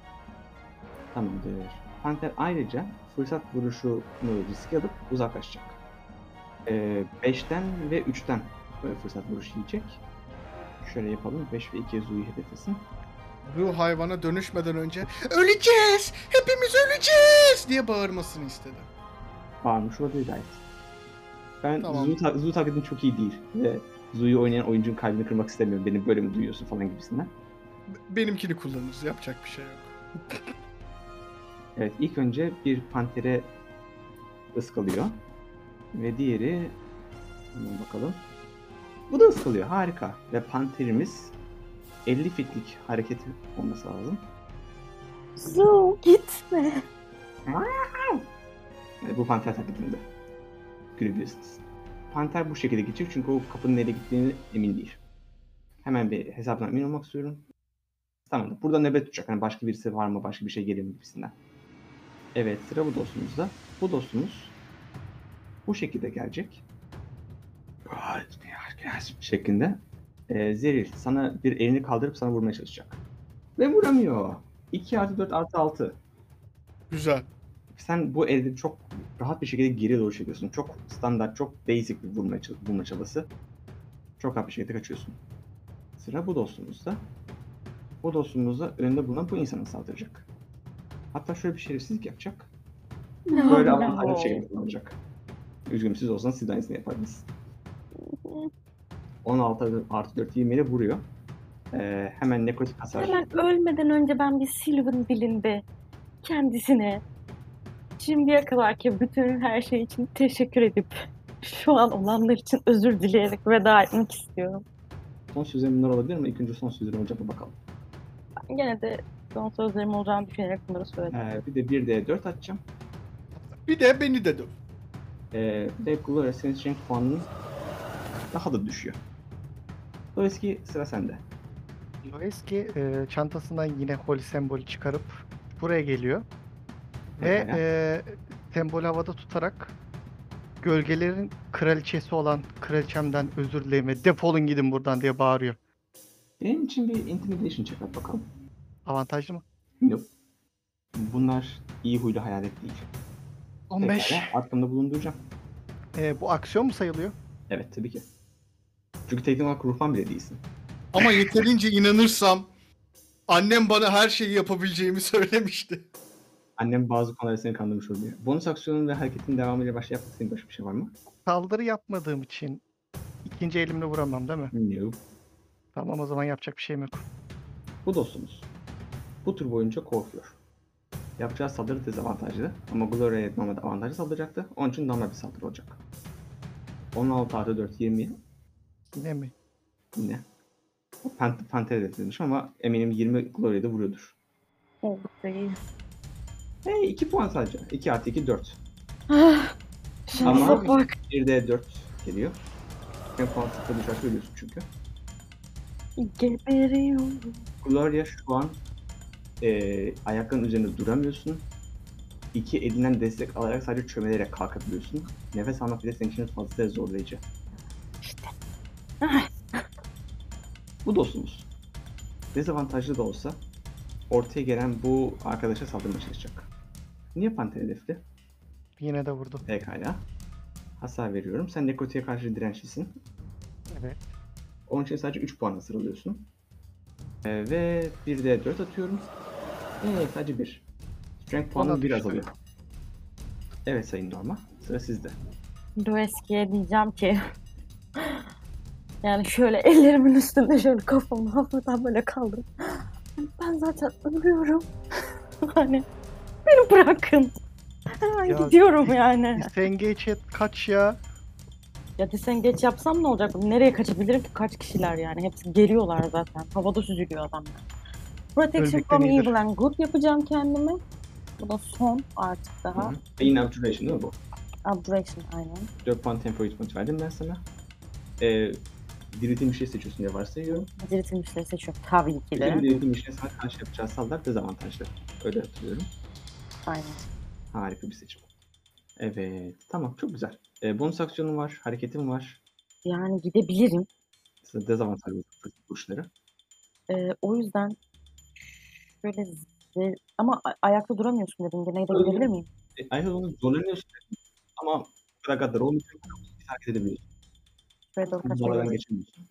Tamamdır. Panter ayrıca fırsat vuruşunu riske alıp uzaklaşacak. 5'ten ve 3'ten böyle fırsat vuruş yiyecek. Şöyle yapalım. 5 ve 2'ye Zu'yu hedeflesin. Bu hayvana dönüşmeden önce öleceğiz! Hepimiz öleceğiz! diye bağırmasını istedi. Bağırmış olabilir gayet. Ben Tamam. Zu, ta- Zu taklidim çok iyi değil. Ve Zu'yu oynayan oyuncunun kalbini kırmak istemiyorum. Beni böyle mi duyuyorsun falan gibisinden. Benimkini kullanırız. Yapacak bir şey yok. Evet ilk önce bir pantere ıskalıyor. Ve diğeri bakalım. Bu da ıskalıyor. Harika. Ve panterimiz 50 fitlik hareketi olması lazım. Zu gitme. Bu panter taklidinde. Görebilirsiniz. Panter bu şekilde geçecek çünkü o kapının nereye gittiğini emin değil. Hemen bir hesabından emin olmak istiyorum. Tamam. Burada nöbet tutacak. Hani başka birisi var mı, başka bir şey geliyor mu gibisinden. Evet, sıra bu dostumuzda. Bu dostumuz bu şekilde gelecek. Şeklinde. Ee, Zeril sana bir elini kaldırıp sana vurmaya çalışacak. Ve vuramıyor. 2 artı 4 artı 6 Güzel. sen bu elde çok rahat bir şekilde geriye doğru çekiyorsun. Çok standart, çok basic bir vurma, vurma çabası. Çok rahat bir şekilde kaçıyorsun. Sıra bu dostumuzda. Bu dostumuzda önünde bulunan bu insana saldıracak. Hatta şöyle bir şerefsizlik yapacak. Böyle No. avantajlı bir şekilde kullanacak. Üzgünüm siz olsanız siz de aynısını yapardınız. 16 artı 4 20 ile vuruyor. Ee, hemen nekrotik hasar. Hemen ölmeden önce ben bir Sylvan dilinde kendisine şimdiye kadarki bütün her şey için teşekkür edip şu an olanlar için özür dileyerek veda etmek istiyorum. Son sözlerim bunlar olabilir mi? İlk önce son sözlerim olacak mı bakalım. Ben gene de son sözlerim olacağını düşünerek bunları söyledim. Ee, bir de 1D4 atacağım. Bir de beni de döv. Ee, ve Gloria senin strength puanın daha da düşüyor. Dolayısıyla sıra sende. Loeski e, çantasından yine holy sembolü çıkarıp buraya geliyor. Ve Pekala. e, sembolü havada tutarak gölgelerin kraliçesi olan kraliçemden özür dileyin ve defolun gidin buradan diye bağırıyor. Benim için bir intimidation check at bakalım. Avantajlı mı? Nope. Bunlar iyi huylu hayalet değil. 15. Pekala, Arkamda bulunduracağım. E, bu aksiyon mu sayılıyor? Evet tabii ki. Çünkü teknik olarak ruhban bile değilsin. Ama yeterince inanırsam annem bana her şeyi yapabileceğimi söylemişti. Annem bazı konularda seni kandırmış oluyor. Bonus aksiyonun ve hareketin devamıyla başla yapmak istediğin başka bir şey var mı? Saldırı yapmadığım için ikinci elimle vuramam değil mi? Nope. Tamam o zaman yapacak bir şeyim yok. Bu dostumuz. Bu tur boyunca korkuyor. Yapacağı saldırı dezavantajlı ama Gloria'ya normalde avantajlı saldıracaktı. Onun için normal bir saldırı olacak. 16 artı 4 20 Yine mi? yine. Pant Panter hedeflemiş ama eminim 20 Gloria'da vuruyordur. Oldukça iyi. Hey 2 puan sadece. 2 artı 2 4. Ah, Ama- bak. Bir de 4 geliyor. En puan sıfır düşerse ölüyorsun çünkü. Geberiyorum. Gloria şu an eee ayakların üzerinde duramıyorsun. İki elinden destek alarak sadece çömelerek kalkabiliyorsun. Nefes almak bile senin için fazla zorlayıcı. İşte. Bu dostumuz. Dezavantajlı da olsa ortaya gelen bu arkadaşa saldırmaya çalışacak. Niye panter hedefli? Yine de vurdu. Pekala. Hasar veriyorum. Sen nekrotiğe karşı dirençlisin. Evet. Onun için sadece 3 puan hasar alıyorsun. Ee, ve bir de 4 atıyorum. Evet sadece 1. Strength puanın Ona 1 düştü. azalıyor. Evet Sayın Norma. Sıra sizde. Loeski'ye diyeceğim ki yani şöyle ellerimin üstünde şöyle kafamı hafiften böyle kaldırıp ben zaten ölüyorum. hani beni bırakın. Hemen Ya- gidiyorum yani. Disengage kaç ya? Ya geç yapsam ne olacak? Nereye kaçabilirim ki? Kaç kişiler yani? Hepsi geliyorlar zaten. Havada süzülüyor adamlar. Protection Ölmekten from iyidir. evil and good yapacağım kendime. Bu da son artık daha. Hı yine Abjuration değil mi bu? Abjuration aynen. 4 puan tempo hit point verdim ben sana. Ee, diriltilmişleri seçiyorsun diye varsayıyorum. Diriltilmişleri seçiyorum tabii ki de. diriltilmişleri sana karşı yapacağı saldırılar dezavantajlı. Öyle hatırlıyorum. Aynen. Harika bir seçim. Evet. Tamam çok güzel. Ee, bonus aksiyonum var. Hareketim var. Yani gidebilirim. Size dezavantajlı vuruşları. Ee, o yüzden şöyle ze- ama a- ayakta duramıyorsun dedim. Gene de gidebilir miyim? E, aynı zamanda zorlanıyorsun. Ama Bragatlar olmayacak. Hareket edebiliyorsun. Şuraya doğru Oradan kaçabilirim. geçemiyorsun.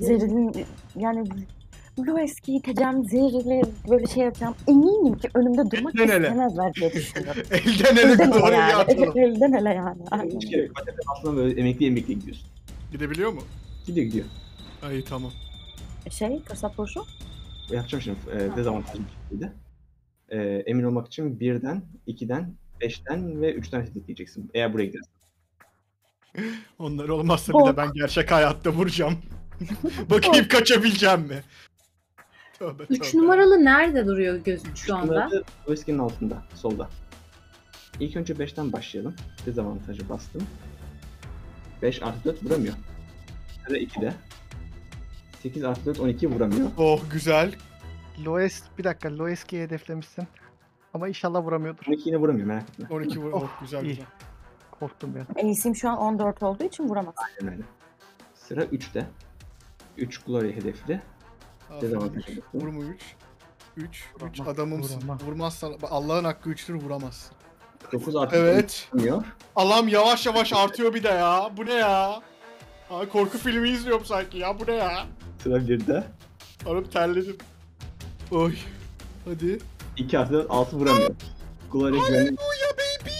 Zeril'in yani Lueski'yi iteceğim, Zeril'i böyle şey yapacağım. Eminim ki önümde durmak Elden ele. istemezler diye düşünüyorum. Elden ele Elden ele yani. atalım. Elden ele yani. Aynen. Hiç gerek yok. Zaten Aslında böyle emekli emekli gidiyorsun. Gidebiliyor mu? Gidiyor gidiyor. Ay tamam. Şey, fırsat vuruşu. Yapacağım şimdi e, dezavantajlı bir şekilde. E, emin olmak için birden, ikiden, beşten ve üçten tetikleyeceksin. Eğer buraya gidersen. Onlar olmazsa bir de ben gerçek hayatta vuracağım. Bakayım kaçabileceğim mi? Tövbe 3 tövbe. numaralı nerede duruyor gözün şu anda? Bunları Whisky'nin altında, solda. İlk önce 5'ten başlayalım. Dezavantajı bastım. 5 artı 4 vuramıyor. Sıra 2'de. 8 artı 4 12 vuramıyor. Oh güzel. Loes bir dakika Loeski'yi hedeflemişsin. Ama inşallah vuramıyordur. 12 yine vuramıyor merak etme. 12 vur. Oh, Oh, güzel iyi. güzel. Korktum ya. Ace'im şu an 14 olduğu için vuramaz. Aynen öyle. Sıra 3'te. 3 Glory hedefli. Aferin. Dezavantajı bastım. Vurma 3. 3. 3 Vurama, adamımsın. vurama. Vurmazsan Allah'ın hakkı 3'tür vuramazsın. 9 artı Evet. 4 vuramıyor. Allah'ım yavaş yavaş artıyor bir de ya. Bu ne ya? Korku filmi izliyorum sanki ya. Bu ne ya? Sıra 1'de. Oğlum terledim. Oy. Hadi. 2 artı 4 6 vuramıyor. Glory güvenli. Hallelujah baby.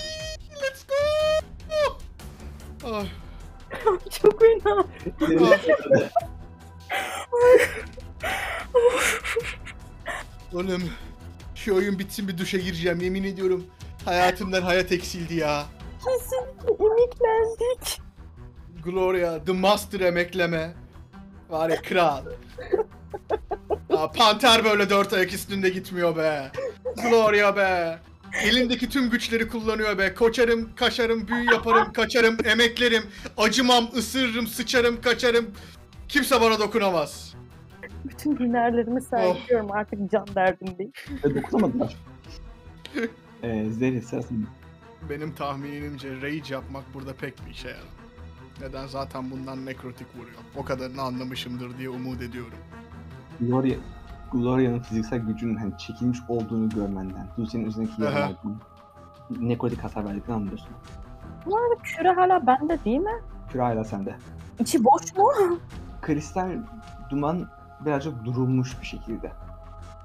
Let's go. Ah. Çok fena. Oğlum şu oyun bitsin bir duşa gireceğim yemin ediyorum. Hayatımdan hayat eksildi ya. Kesinlikle ümitlendik. Gloria, The Master emekleme. Var ya kral. Ya, Panter böyle dört ayak üstünde gitmiyor be. Gloria be. Elindeki tüm güçleri kullanıyor be. Koçarım, kaşarım, büyü yaparım, kaçarım, emeklerim. Acımam, ısırırım, sıçarım, kaçarım. Kimse bana dokunamaz. Bütün hünerlerimi sergiliyorum artık can derdim değil. Ve dokunamadılar. ee, Zeri sırasında. Benim tahminimce rage yapmak burada pek bir işe yarar. Neden zaten bundan nekrotik vuruyor. O kadarını anlamışımdır diye umut ediyorum. Gloria, Gloria'nın fiziksel gücünün hani çekilmiş olduğunu görmenden, Lucy'nin üzerindeki yaralardan nekrotik hasar verdiklerini anlıyorsun. Bu arada küre hala bende değil mi? Küre hala sende. İçi boş mu? Kristal duman birazcık durulmuş bir şekilde.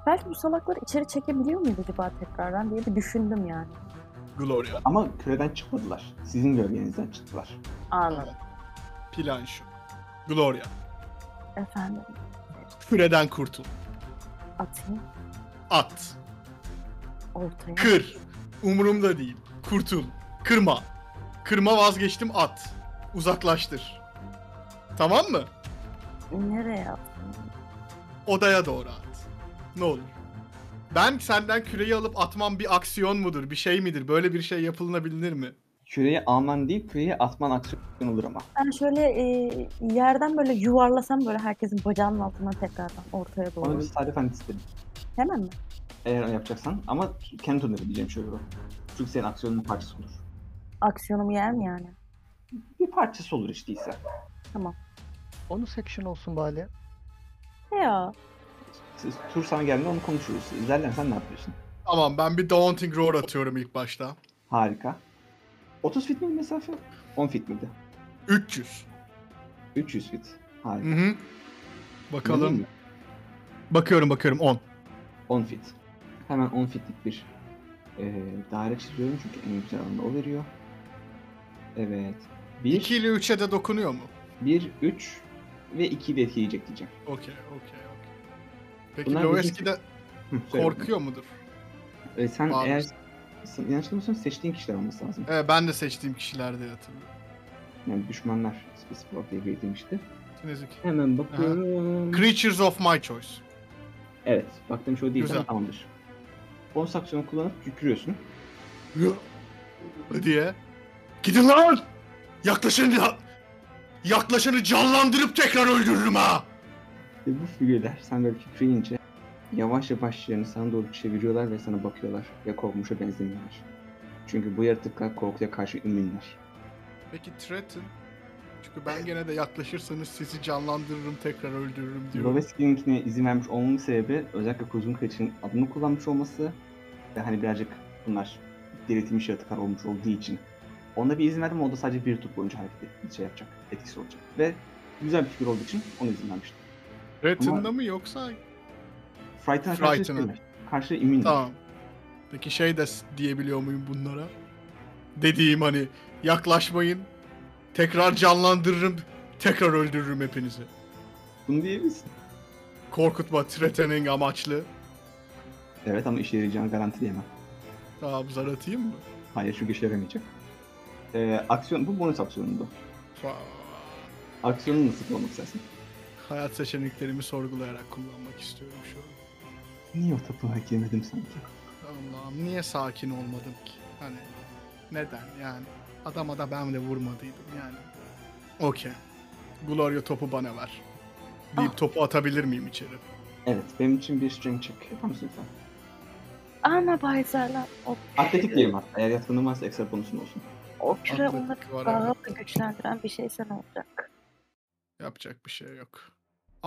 Belki bu salakları içeri çekebiliyor muydu acaba tekrardan diye bir düşündüm yani. Gloria. Ama küreden çıkmadılar. Sizin gölgenizden çıktılar. Anladım. Plan şu. Gloria. Efendim Küreden kurtul. atayım At. ortaya. Kır. Umurumda değil. Kurtul. Kırma. Kırma vazgeçtim at. Uzaklaştır. Tamam mı? Nereye atayım? Odaya doğru at. Ne olur. Ben senden küreyi alıp atmam bir aksiyon mudur? Bir şey midir? Böyle bir şey yapılabilir mi? Küreyi alman değil, küreyi atman aksiyon olur ama. Ben şöyle e, yerden böyle yuvarlasam böyle herkesin bacağının altından tekrardan ortaya Onu doğru. bir tarif hani isterim. Hemen mi? Eğer onu yapacaksan. Ama kendi turunda diyeceğim şöyle. Çünkü senin aksiyonun bir parçası olur. Aksiyonumu yer mi yani? Bir parçası olur hiç değilse. Onu section olsun bari. Ya Siz, tur sana geldiğinde onu konuşuruz. Zerlen sen ne yapıyorsun? Tamam ben bir Daunting Roar atıyorum ilk başta. Harika. 30 fit miydi mesafe? 10 fit miydi? 300. 300 fit. Harika. Hı hı. Bakalım. mi? Bakıyorum bakıyorum 10. 10 fit. Hemen 10 fitlik bir e, daire çiziyorum çünkü en güzel alanı o veriyor. Evet. 1, 2 ile 3'e de dokunuyor mu? 1, 3 ve 2 de etkileyecek diyeceğim. Okey okey. Peki Bunlar Loeski de Hı, korkuyor mudur? E, sen Abi. eğer yanlış hatırlamıyorsam seçtiğin kişiler olması lazım. Evet ben de seçtiğim kişilerde hatırlıyorum. Yani düşmanlar spesifik diye belirtilmişti. Kinezik. Hemen bakıyorum. Creatures of my choice. Evet. Baktığım şey o değilse Güzel. tamamdır. Bonus aksiyonu kullanıp yükürüyorsun. diye. Gidin lan! Yaklaşın lan! Yaklaşanı canlandırıp tekrar öldürürüm ha. Ve bu figürler sen böyle titreyince yavaş yavaş yerini sana doğru çeviriyorlar ve sana bakıyorlar ve korkmuşa benzemiyorlar. Çünkü bu yaratıklar korkuya karşı immünler. Peki Threaten? Çünkü ben gene de yaklaşırsanız sizi canlandırırım tekrar öldürürüm diyorum. Loveskink'ine izin vermiş olmamın sebebi özellikle Kuzgun Kılıç'ın adını kullanmış olması ve hani birazcık bunlar diriltilmiş yaratıklar olmuş olduğu için. Ona bir izin verdim o da sadece bir tur boyunca hareket et- şey yapacak, etkisi olacak. Ve güzel bir figür olduğu için ona izin vermiştim. Threaten'da mı yoksa? Frighten'a karşı Frighten'a. değil mi? Karşı immün. Tamam. Peki şey de diyebiliyor muyum bunlara? Dediğim hani yaklaşmayın. Tekrar canlandırırım. Tekrar öldürürüm hepinizi. Bunu diyebilirsin. Korkutma threatening amaçlı. Evet ama işe yarayacağını garantileyemem. Tamam zar atayım mı? Hayır çünkü işe yaramayacak. Ee, aksiyon, bu bonus aksiyonundu. Fa- Aksiyonu nasıl kullanmak istersin? Hayat seçeneklerimi sorgulayarak kullanmak istiyorum şu an. Niye o tapınağa girmedim sanki? Allah'ım niye sakin olmadım ki? Hani neden yani? Adama da ben de vurmadıydım yani. Okey. Gloria topu bana ver. Deyip topu atabilir miyim içeri? Evet, benim için bir strength check yapar mısın lütfen? Ama Bay Zerlan o, Atletik diyelim hatta. Eğer yatkınlığın varsa ekstra bonusun olsun. o küre onları da güçlendiren bir şeyse ne olacak? Yapacak bir şey yok.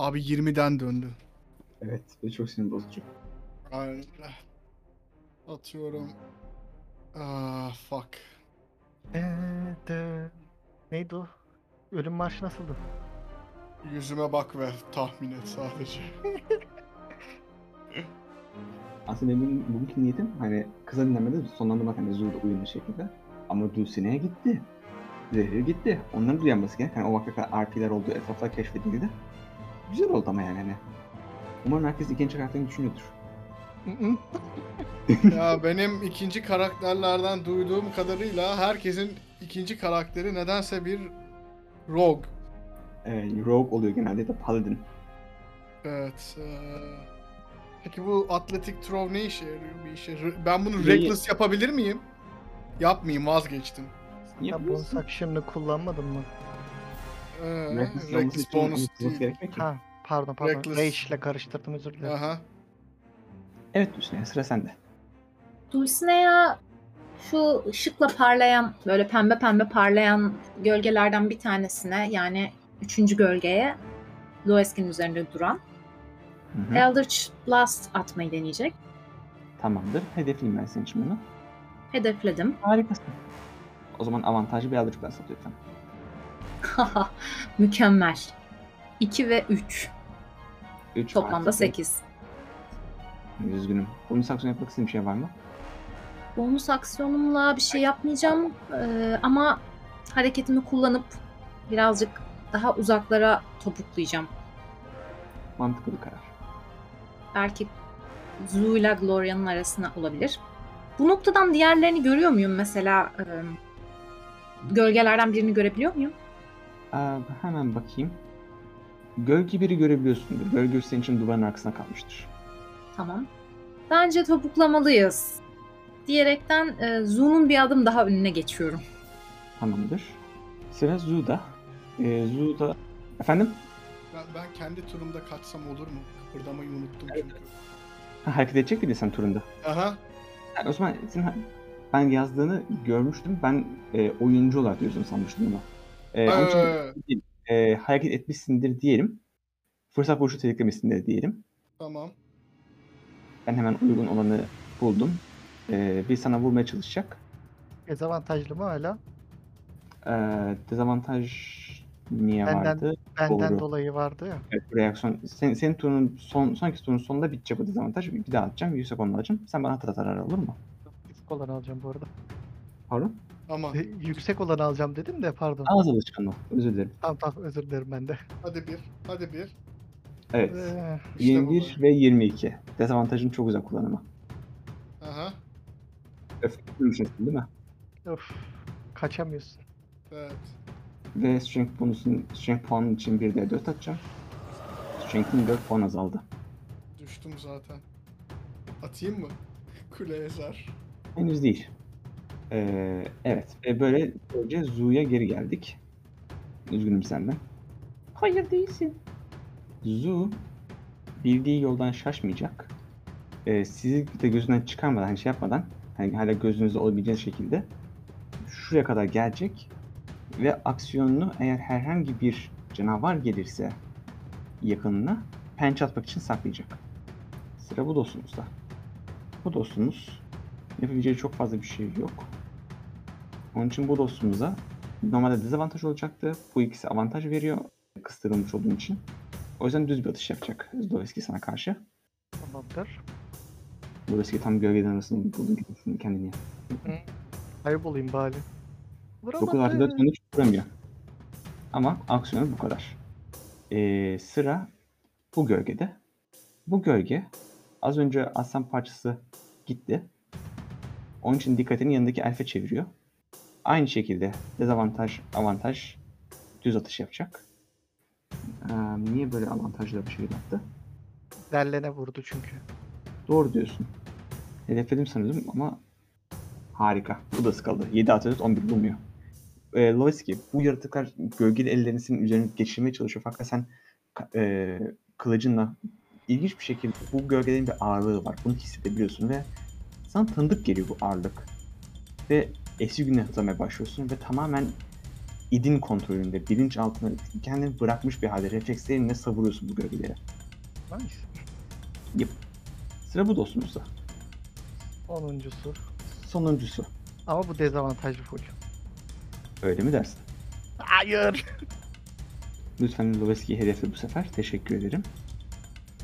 Abi 20'den döndü. Evet, ve çok sinir bozucu. Aynen. Atıyorum. Ah fuck. Ee, de... Neydi o? Ölüm marşı nasıldı? Yüzüme bak ve tahmin et sadece. Aslında benim bugünkü niyetim hani kıza dinlemede sonlandırmak hani Zu'da uyumlu şekilde. Ama Dulcine'ye gitti. Zehir gitti. Onların duyanması gerek. Hani o vakte kadar RP'ler olduğu etraflar keşfedildi. Güzel oldu ama yani hani. Umarım herkes ikinci karakterini düşünüyordur. ya benim ikinci karakterlerden duyduğum kadarıyla herkesin ikinci karakteri nedense bir rogue. Ee, Rogue oluyor genelde ya da Paladin. Evet. eee, Peki bu atletik throw ne işe yarıyor bir işe? Ben bunu Neyi- reckless yapabilir miyim? Yapmayayım vazgeçtim. Ya bonus action'ını kullanmadın mı? Ee, Reckless reckless için bonus değil. gerekmiyor ki. Ha pardon pardon. Reckless. Rage ile karıştırdım özür dilerim. Aha. Evet Dulcine sıra sende. Dulcinea şu ışıkla parlayan böyle pembe pembe parlayan gölgelerden bir tanesine yani üçüncü gölgeye Loeskin üzerinde duran Hı hı. Eldritch Blast atmayı deneyecek. Tamamdır. Hedefleyeyim ben senin için bunu. Hedefledim. Harikasın. O zaman avantajlı bir aldık ben sana lütfen. Mükemmel. 2 ve 3. Üç Toplamda artı 8. beş. Üzgünüm. Bunun saksiyonu yapmak istediğin bir şey var mı? Bonus aksiyonumla bir şey yapmayacağım Ee, ama hareketimi kullanıp birazcık daha uzaklara topuklayacağım. Mantıklı bir karar. Belki Zu ile Gloria'nın arasına olabilir. Bu noktadan diğerlerini görüyor muyum mesela? e, gölgelerden birini görebiliyor muyum? Aa, hemen bakayım. Gölge biri görebiliyorsundur. Gölge senin için duvarın arkasına kalmıştır. Tamam. Bence topuklamalıyız. Diyerekten e, Zu'nun bir adım daha önüne geçiyorum. Tamamdır. Sıra Zu'da. Ee, Zu'da... Efendim? Ben, ben kendi turumda kaçsam olur mu? Kıpırdamayı unuttum çünkü. Ha, hareket edecek miydin sen turunda? Aha. Yani o zaman senin, ben yazdığını görmüştüm. Ben e, oyuncu olarak diyorsun sanmıştım bunu. E, onun için Ee, e, hareket etmişsindir diyelim. Fırsat vuruşu tetiklemişsindir diyelim. tamam. Ben hemen uygun olanı buldum. E, bir sana vurmaya çalışacak. Dezavantajlı mı hala? E, dezavantaj niye Benden- vardı? Benden Doğru. dolayı vardı ya. Evet, bu reaksiyon. Sen, senin turunun son, sonraki turun sonunda bitecek o dezavantaj. Bir daha atacağım. Yüksek onu alacağım. Sen bana hatırlat arar olur mu? Düşük olanı alacağım bu arada. Pardon? Ama E, Yüksek olanı alacağım dedim de pardon. Ağız alışkanlığı. Özür dilerim. Tamam tamam özür dilerim ben de. hadi bir. Hadi bir. Evet. Ee, İşte 21 bu. ve 22. Dezavantajın çok uzak kullanımı. Aha. Öfke düşünsün değil mi? of, kaçamıyorsun. Evet. Ve strength bonusun strength puanın için bir de 4 atacağım. Strength'in 4 puan azaldı. Düştüm zaten. Atayım mı? Kuleye zar. Henüz değil. Ee, evet. Ve böyle böylece Zu'ya geri geldik. Üzgünüm senden. Hayır değilsin. Zu bildiği yoldan şaşmayacak. Ee, sizi de gözünden çıkarmadan, hani şey yapmadan, hani hala gözünüzde olabileceğiniz şekilde şuraya kadar gelecek ve aksiyonunu eğer herhangi bir canavar gelirse yakınına pençe atmak için saklayacak. Sıra bu dostumuzda. Bu dostumuz yapabileceği çok fazla bir şey yok. Onun için bu dostumuza normalde dezavantaj olacaktı. Bu ikisi avantaj veriyor kıstırılmış olduğun için. O yüzden düz bir atış yapacak Zdoveski sana karşı. Tamamdır. Zdoveski tam gölgeden arasında buldun kendini kendini. Kaybolayım bari. 9 artı 4 sonuç vuramıyor. Ama aksiyonu bu kadar. Ee, sıra bu gölgede. Bu gölge az önce aslan parçası gitti. Onun için dikkatini yanındaki elfe çeviriyor. Aynı şekilde dezavantaj, avantaj düz atış yapacak. Ee, niye böyle avantajlı bir şey yaptı? Derlene vurdu çünkü. Doğru diyorsun. Hedefledim sanıyordum ama harika. Bu da sıkıldı. 7 artı 4 11 bulmuyor. Ee, Loveski bu yaratıklar gölgeli ellerini senin üzerine geçirmeye çalışıyor fakat sen e, kılıcınla ilginç bir şekilde bu gölgelerin bir ağırlığı var. Bunu hissedebiliyorsun ve sana tanıdık geliyor bu ağırlık. Ve eski güne hatırlamaya başlıyorsun ve tamamen idin kontrolünde, bilinç altına kendini bırakmış bir halde reflekslerinle savuruyorsun bu gölgeleri. Nice. Sıra bu dostumuzda. Sonuncusu. Sonuncusu. Ama bu dezavantajlı full. Öyle mi dersin? Hayır. Lütfen Loveski'yi hedefle bu sefer. Teşekkür ederim.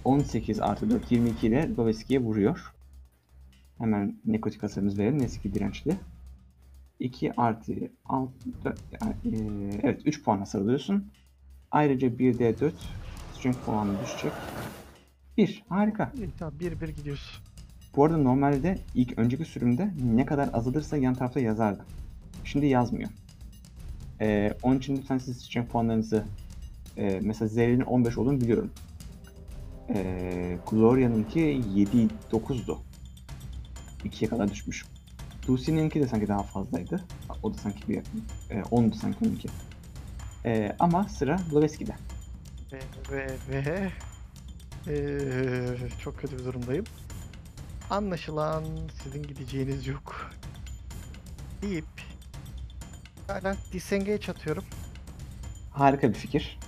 18 artı 4 22 ile Loveski'ye vuruyor. Hemen nekotik hasarımız verelim. Neyse ki dirençli. 2 artı 6 4, yani, eee, evet 3 puan hasar alıyorsun. Ayrıca 1d4 strength puanı düşecek. 1. Harika. İyi, Tamam bir bir gidiyoruz. Bu arada normalde ilk önceki sürümde ne kadar azalırsa yan tarafta yazardı. Şimdi yazmıyor. Ee, onun için lütfen siz strength puanlarınızı e, mesela Zerrin'in 15 olduğunu biliyorum. Ee, Gloria'nınki 7 9'du. 2'ye kadar düşmüş. Lucy'ninki de sanki daha fazlaydı. O da sanki bir e, 10'du sanki onunki. Ee, ama sıra Loveski'de. Ve ve ve Eee, çok kötü bir durumdayım. Anlaşılan sizin gideceğiniz yok. Deyip hala disengage atıyorum. Harika bir fikir.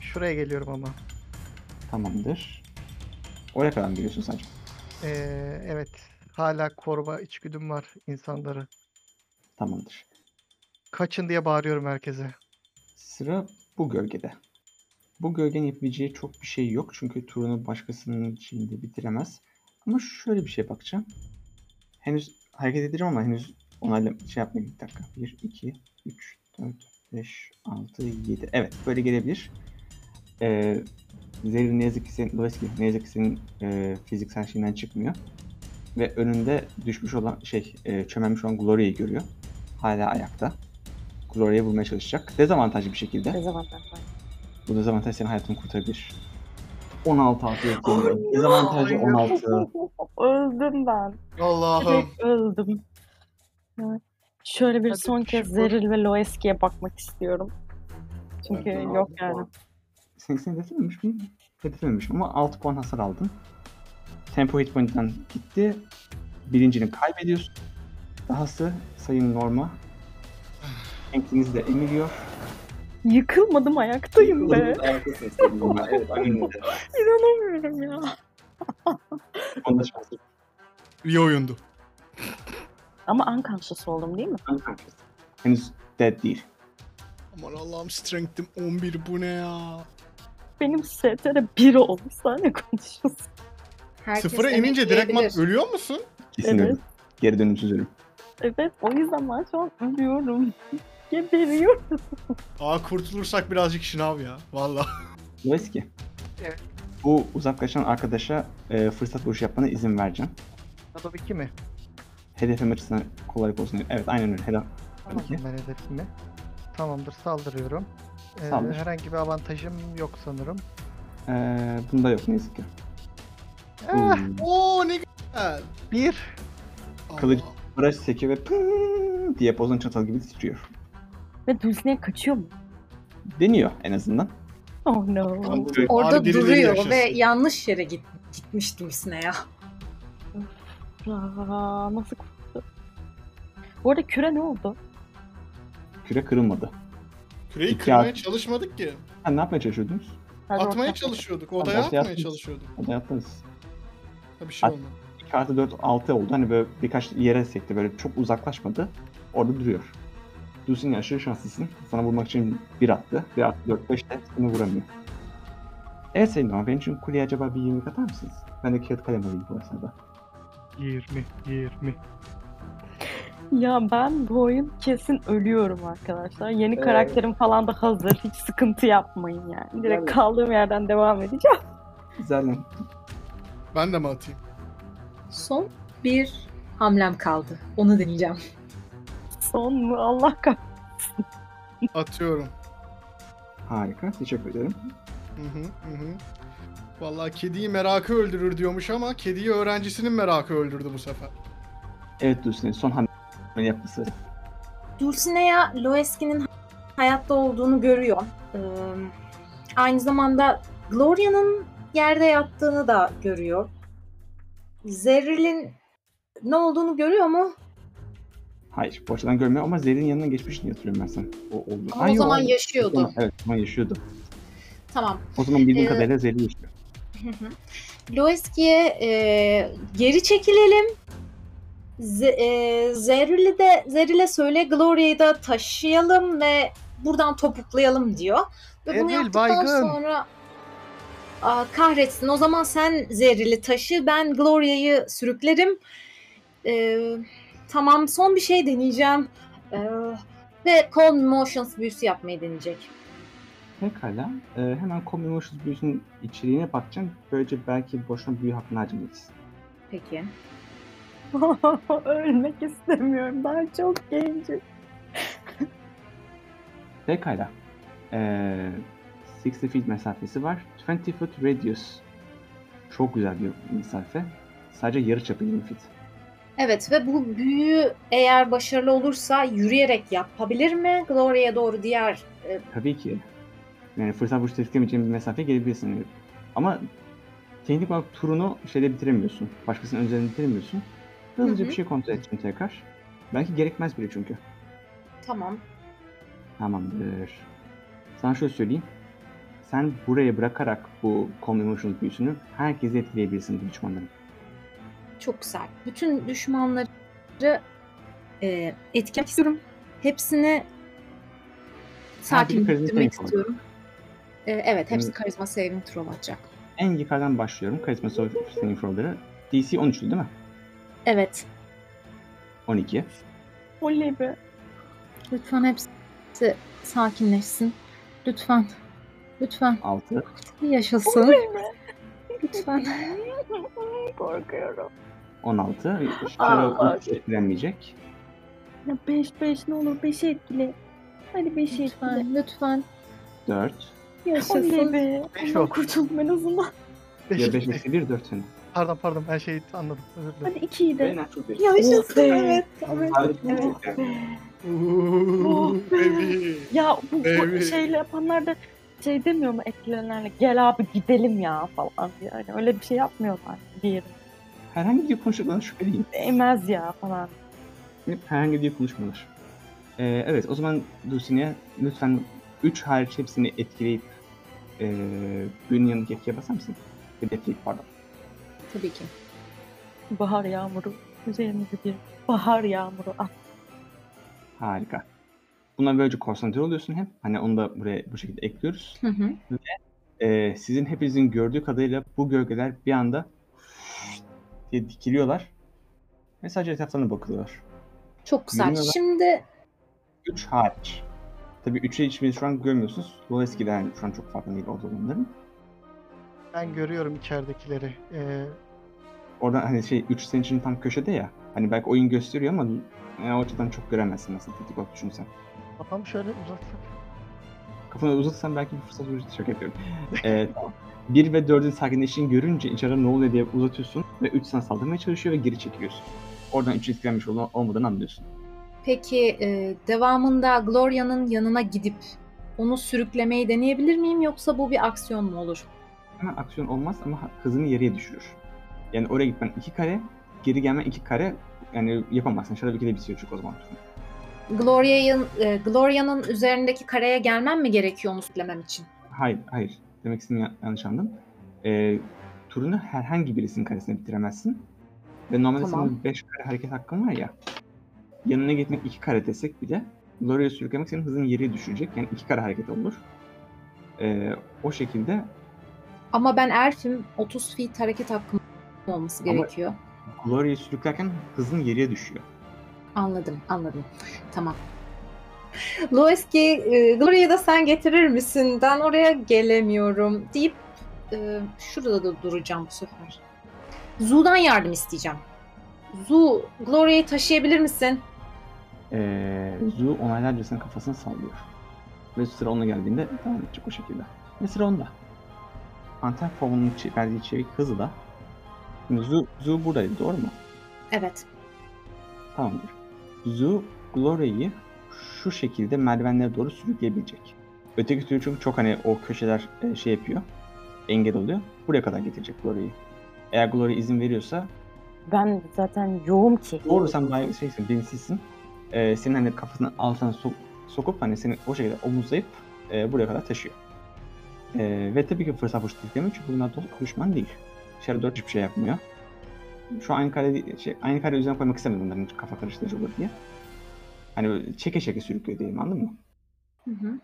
Şuraya geliyorum ama. Tamamdır. Oraya kadar mı biliyorsun sadece? Eee, evet. Hala koruma içgüdüm var insanları. Tamamdır. Kaçın diye bağırıyorum herkese. Sıra bu gölgede. Bu gölgenin yapabileceği çok bir şey yok çünkü turunu başkasının içinde bitiremez. Ama şöyle bir şey bakacağım. Henüz hareket edeceğim ama henüz onayla şey yapmayayım. Bir dakika. 1, 2, 3, 4, 5, 6, 7. Evet böyle gelebilir. Ee, Zerrin ne yazık ki senin, Loveski, ne yazık ki senin e, fiziksel şeyinden çıkmıyor. Ve önünde düşmüş olan şey, e, çömelmiş olan Gloria'yı görüyor. Hala ayakta. Gloria'yı bulmaya çalışacak. Dezavantajlı bir şekilde. Dezavantaj var. Bu dezavantaj senin hayatını kurtarabilir. 16 artı ekleniyor. Dezavantajı 16. Öldüm ben. Allah'ım. Direkt öldüm. Evet. Şöyle bir Hadi son kez şükür. Zeril ve Loeski'ye bakmak istiyorum. Çünkü Evet, yok altı yani. puan. Sen, sen hedeflememiş miyim? Hedeflememiş ama 6 puan hasar aldın. Tempo hit point'ten gitti. Birincini kaybediyorsun. Dahası sayın Norma. Enkinizi de emiliyor. Yıkılmadım ayaktayım be. evet, aynen öyle. İnanamıyorum ya. Onda şanslı. İyi oyundu. Ama unconscious oldum değil mi? Unconscious. Henüz dead değil. Aman Allah'ım strength'im 11 bu ne ya? Benim STR 1 oldu. Sen ne konuşuyorsun? Herkes Sıfıra inince direktman emekleyebilir. ölüyor musun? Kesin Evet. ölüm. Geri dönümsüz ölüm. Evet o yüzden ben şu an ölüyorum. Geberiyorum. Aa kurtulursak birazcık şınav ya. Valla. Loeski. Evet. Bu uzaklaşan arkadaşa e, fırsat vuruşu yapmana izin vereceğim. Shadow 2 mi? Hedefim açısından kolaylık olsun. diye. Evet aynen öyle. Hedef. Tamam İki. ben hedefimi. Tamamdır saldırıyorum. Ee, Saldır. herhangi bir avantajım yok sanırım. Ee, bunda yok ne yazık ki. Ah, Hmm. Oo ne güzel. bir. Kılıç- Allah. Baraj sekiyor ve pııı diye bozun çatal gibi titriyor. Ve Dulcinea kaçıyor mu? deniyor en azından. Oh no. Orada birileri duruyor yaşasın. ve yanlış yere git, gitmiş Dulcine ya. Aa, nasıl kurtuldu? Bu arada küre ne oldu? Küre kırılmadı. Küreyi İki kırmaya at- çalışmadık ki. Ha, ne yapmaya çalışıyordunuz? Atmaya çalışıyorduk. Odaya ortaya atmaya attınız. çalışıyorduk. Hadi yaptınız. Ha, bir şey At- olmadı. 2 artı 4 6 oldu. Hani böyle birkaç yere sekti. Böyle çok uzaklaşmadı. Orada duruyor. Dulcine aşırı şanslısın. Sana vurmak için 1 attı. 1 artı 4 5 de seni vuramıyor. Evet Sayın Doğan, benim için kuleye acaba bir 20 atar mısınız? Ben de kağıt kalem alayım bu esnada. 20, 20. Ya ben bu oyun kesin ölüyorum arkadaşlar. Yeni Evet. karakterim falan da hazır. Hiç sıkıntı yapmayın yani. Direkt Evet. kaldığım yerden devam edeceğim. Güzel lan. Ben de mi atayım? Son bir hamlem kaldı. Onu deneyeceğim. Son mu? Allah kahretsin. Atıyorum. Harika. Teşekkür ederim. Hı hı hı. hı. Vallahi kediyi merakı öldürür diyormuş ama kediyi öğrencisinin merakı öldürdü bu sefer. Evet Dulcine son hamle yapması. Dulcinea Loeski'nin hayatta olduğunu görüyor. Ee, aynı zamanda Gloria'nın yerde yattığını da görüyor. Zerril'in ne olduğunu görüyor mu? Hayır. Açıdan görmüyor ama Zerrin yanına geçmişini hatırlıyorum ben sen. O, oldu. Ama Ay, o zaman o- yaşıyordu. Evet o zaman yaşıyordu. Tamam. O zaman bildiğim Ee, kadarıyla Zerrin yaşıyor. Loeski'ye e, geri çekilelim. Z- e, Zerril'i de Zerril'e söyle Gloria'yı da taşıyalım ve buradan topuklayalım diyor. Ve bunu Zerril yaptıktan baygın. sonra Aa, kahretsin o zaman sen Zerril'i taşı ben Gloria'yı sürüklerim. Ee, tamam son bir şey deneyeceğim. Ee, ve Calm Emotions büyüsü yapmayı deneyecek. Pekala. Ee, hemen Common Emotions büyüsünün içeriğine bakacağım. Böylece belki boşuna büyü hakkını harcamayız. Peki. Ölmek istemiyorum. Daha çok gencim. Pekala. Ee, 60 feet mesafesi var. 20 foot radius. Çok güzel bir mesafe. Sadece yarı çapı 20 feet. Evet ve bu büyü eğer başarılı olursa yürüyerek yapabilir mi? Gloria'ya doğru diğer e, Tabii ki. Yani fırsat vuruş tetiklemeyeceğin bir mesafeye gelebilirsin. Ama teknik olarak turunu şeyde bitiremiyorsun. Başkasının üzerinde bitiremiyorsun. Hızlıca Hı hı. bir şey kontrol edeceğim tekrar. Belki gerekmez bile çünkü. tamam. Tamamdır. Sana şöyle söyleyeyim. Sen buraya bırakarak bu Calm Emotions büyüsünü herkese etkileyebilirsin bu düşmanların. Çok güzel. Bütün düşmanları e, etkilemek istiyorum. Hepsini sakinleştirmek saving throw. istiyorum. E, evet, hepsi karizma saving throw atacak. En yukarıdan başlıyorum. Karizma Saving Throw'ları. DC 13'tü değil mi? Evet. 12. Oley be. Lütfen hepsi sakinleşsin. Lütfen. Lütfen. 6. Yaşasın. Oley be. Lütfen. Korkuyorum. 16. Allah. Şara 3 etkilenmeyecek. Ya 5 5 ne olur 5'i etkile. Hadi 5'i etkile. Lütfen. Lütfen. 4. Oley Yaşasın. be. Beş Ondan oldu. kurtuldum en azından. Beş- Ya 5 eksi 1 4 sene. Pardon pardon her şeyi anladım. Özür dilerim. Hadi 2'yi de. Yaşasın. be. Evet. Evet. Evet. Uuu, Oh. baby. Ya bu, bu şeyle yapanlar da şey demiyor mu etkilenenlerle gel abi gidelim ya falan yani öyle bir şey yapmıyorlar diğeri. Herhangi bir konuşmadan şüpheliyim. Değmez ya falan. Herhangi bir konuşmalar. Ee, evet o zaman Dulcine'ye lütfen 3 hariç hepsini etkileyip ee, büyünün yanındaki etkiye basar mısın? Hedefleyip pardon. Tabii ki. Bahar yağmuru üzerimize bir bahar yağmuru at. Harika. Buna böylece konsantre oluyorsun hem. Hani onu da buraya bu şekilde ekliyoruz. Hı hı. Ee, sizin hepinizin gördüğü kadarıyla bu gölgeler bir anda diye dikiliyorlar. Ve sadece etraflarına bakılıyorlar. Çok güzel. Bilmiyorum. Şimdi 3 hariç. Tabii 3'e hiçbirini şu an görmüyorsunuz. Dolayısıyla yani şu an çok farklı değil orada olanların. Ben görüyorum içeridekileri. Ee, Oradan hani şey 3 senin için tam köşede ya. Hani belki oyun gösteriyor ama yani o açıdan çok göremezsin nasıl tetik olarak düşünsen. Kafamı şöyle uzatsak. Kafanı uzatırsan belki bir fırsat verir. Şaka yapıyorum. Ee, 1 ve 4'ün sakinleştiğini görünce içeride ne oluyor diye uzatıyorsun ve 3 sana saldırmaya çalışıyor ve geri çekiliyorsun. Oradan 3 etkilenmiş ol- olmadığını anlıyorsun. peki e, devamında Gloria'nın yanına gidip onu sürüklemeyi deneyebilir miyim yoksa bu bir aksiyon mu olur? Hemen aksiyon olmaz ama hızını yarıya düşürür. Yani oraya gitmen iki kare, geri gelmen iki kare yani yapamazsın. Shadow 2'de bitiyor çünkü o zaman turun. Gloria'nın e, Gloria'nın üzerindeki kareye gelmem mi gerekiyor onu sürüklemem için? Hayır, hayır. Demek istediğimi ya- yanlış anladın. Ee, turunu herhangi birisinin karesine bitiremezsin. Ve normalde Tamam. senin 5 kare hareket hakkın var ya. Yanına gitmek 2 kare desek bile Gloria'yı sürüklemek senin hızını yere düşürecek. Yani 2 kare hareket olur. Ee, o şekilde Ama ben Elf'im 30 feet hareket hakkım olması Ama- gerekiyor. Gloria'yı sürüklerken hızın yere düşüyor. Anladım, anladım. Tamam. Loeski, e, Gloria'yı da sen getirir misin? Ben oraya gelemiyorum deyip e, şurada da duracağım bu sefer. Zu'dan yardım isteyeceğim. Zu, Gloria'yı taşıyabilir misin? Ee, Zu onaylarcasına kafasını sallıyor. Ve sıra ona geldiğinde devam edecek o şekilde. Ve sıra onda. Anten formunun verdiği çevik hızı da Zu, Zu buradaydı doğru mu? Evet. Tamamdır. Zu Gloria'yı şu şekilde merdivenlere doğru sürükleyebilecek. Öteki türlü çünkü çok hani o köşeler e, şey yapıyor. Engel oluyor. Buraya kadar getirecek Gloria'yı. Eğer Gloria izin veriyorsa Ben zaten yoğum ki. Doğru sen bayağı şeysin, bilinçsizsin. Ee, senin hani kafasının altına sok- sokup hani seni o şekilde omuzlayıp e, buraya kadar taşıyor. Ee, ve tabii ki fırsat teklemiyor çünkü bunlar dost düşman değil. Shadow 4 hiçbir şey yapmıyor. Şu aynı kare şey, aynı kare üzerine koymak istemedim bunların kafa karıştırıcı olur diye. Hani çeke çeke sürüklüyor diyeyim anladın mı? Hı hı.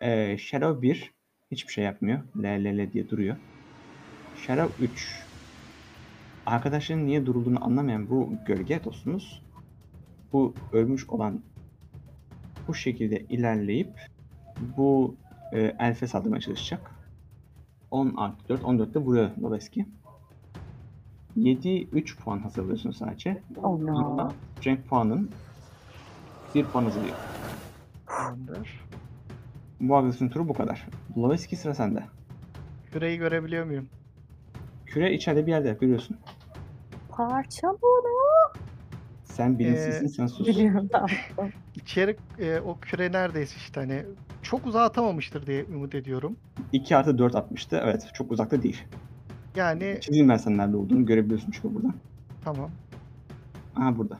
Ee, Shadow 1 hiçbir şey yapmıyor. L L L diye duruyor. Shadow 3 arkadaşların niye durulduğunu anlamayan bu gölge dostumuz bu ölmüş olan bu şekilde ilerleyip bu e, elfe saldırmaya çalışacak. 10 artı 4, 14 de vuruyor Loveski. 7, 3 puan hazırlıyorsun sadece. Oh no. Bunda Cenk puanın 1 puan azalıyor. Tamamdır. Bu agresyon turu bu kadar. Loveski sıra sende. Küreyi görebiliyor muyum? Küre içeride bir yerde görüyorsun. Parça bunu. Sen bilinçsizsin, sen sus. Biliyorum tamam. İçeri e, o küre neredeyse işte hani çok uzağa atamamıştır diye umut ediyorum. 2 artı 4 atmıştı. Evet, çok uzakta değil. Yani Çizeyim ben sen nerede olduğunu görebiliyorsun çünkü buradan. tamam. Aha burada.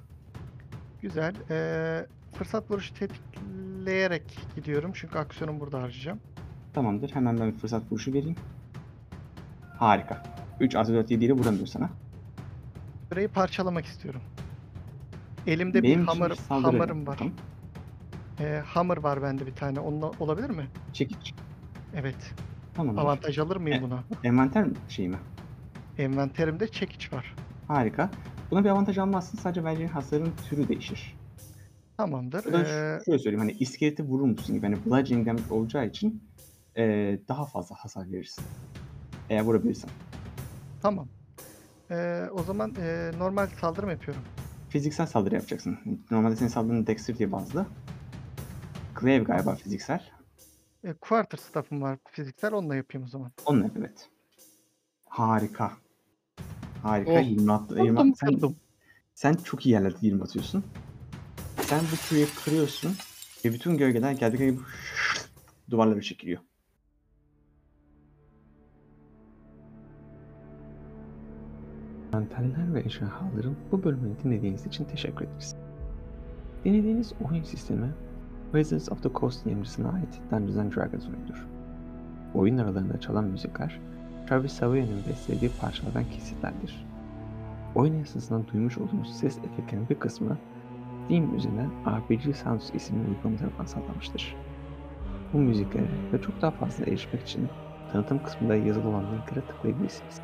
Güzel. Ee, fırsat vuruşu tetikleyerek gidiyorum. Çünkü aksiyonu burada harcayacağım. Tamamdır. Hemen ben bir fırsat vuruşu vereyim. Harika. 3 artı 4 7 ile vuramıyor sana. Küreyi parçalamak istiyorum. Elimde bir için hammer, saldırı hammer'ım var. Tamam. Ee, hammer var bende bir tane. Onunla olabilir mi? Çekiç. Evet. Tamam. Avantaj alır mıyım E- buna? Envanter şey mi? Envanterimde çekiç var. Harika. Buna bir avantaj almazsın. Sadece vereceğin hasarın türü değişir. Tamamdır. Ee, şöyle söyleyeyim. Hani iskeleti vurur musun gibi. Hani bludgeoning damage olacağı için eee, daha fazla hasar verirsin. Eğer vurabilirsen. tamam. Ee, o zaman e, normal saldırı mı yapıyorum? Fiziksel saldırı yapacaksın. Normalde senin saldırın dexterity bazlı. Glaive galiba fiziksel. E, quarter staff'ım var fiziksel. Onunla yapayım o zaman. Onunla evet. Harika. Harika. Oh, 20 attı. Kırdım 20 sen, kırdım. sen çok iyi yerlerde 20 atıyorsun. Sen bu küreyi kırıyorsun ve bütün gölgeler geldiği gibi duvarlara çekiliyor. Manteller ve ejderhaların bu bölümünü dinlediğiniz için teşekkür ederiz. Dinlediğiniz oyun sistemi Wizards of the Coast yayıncısına ait Dungeons and Dragons oyunudur. Oyun aralarında çalan müzikler Travis Savoy'un beslediği parçalardan kesitlerdir. Oyun esnasında duymuş olduğunuz ses efektlerinin bir kısmı Steam üzerinden RPG Sounds isimli uygulama tarafından sağlanmıştır. Bu müziklere ve çok daha fazla erişmek için tanıtım kısmında yazılı olan linklere tıklayabilirsiniz.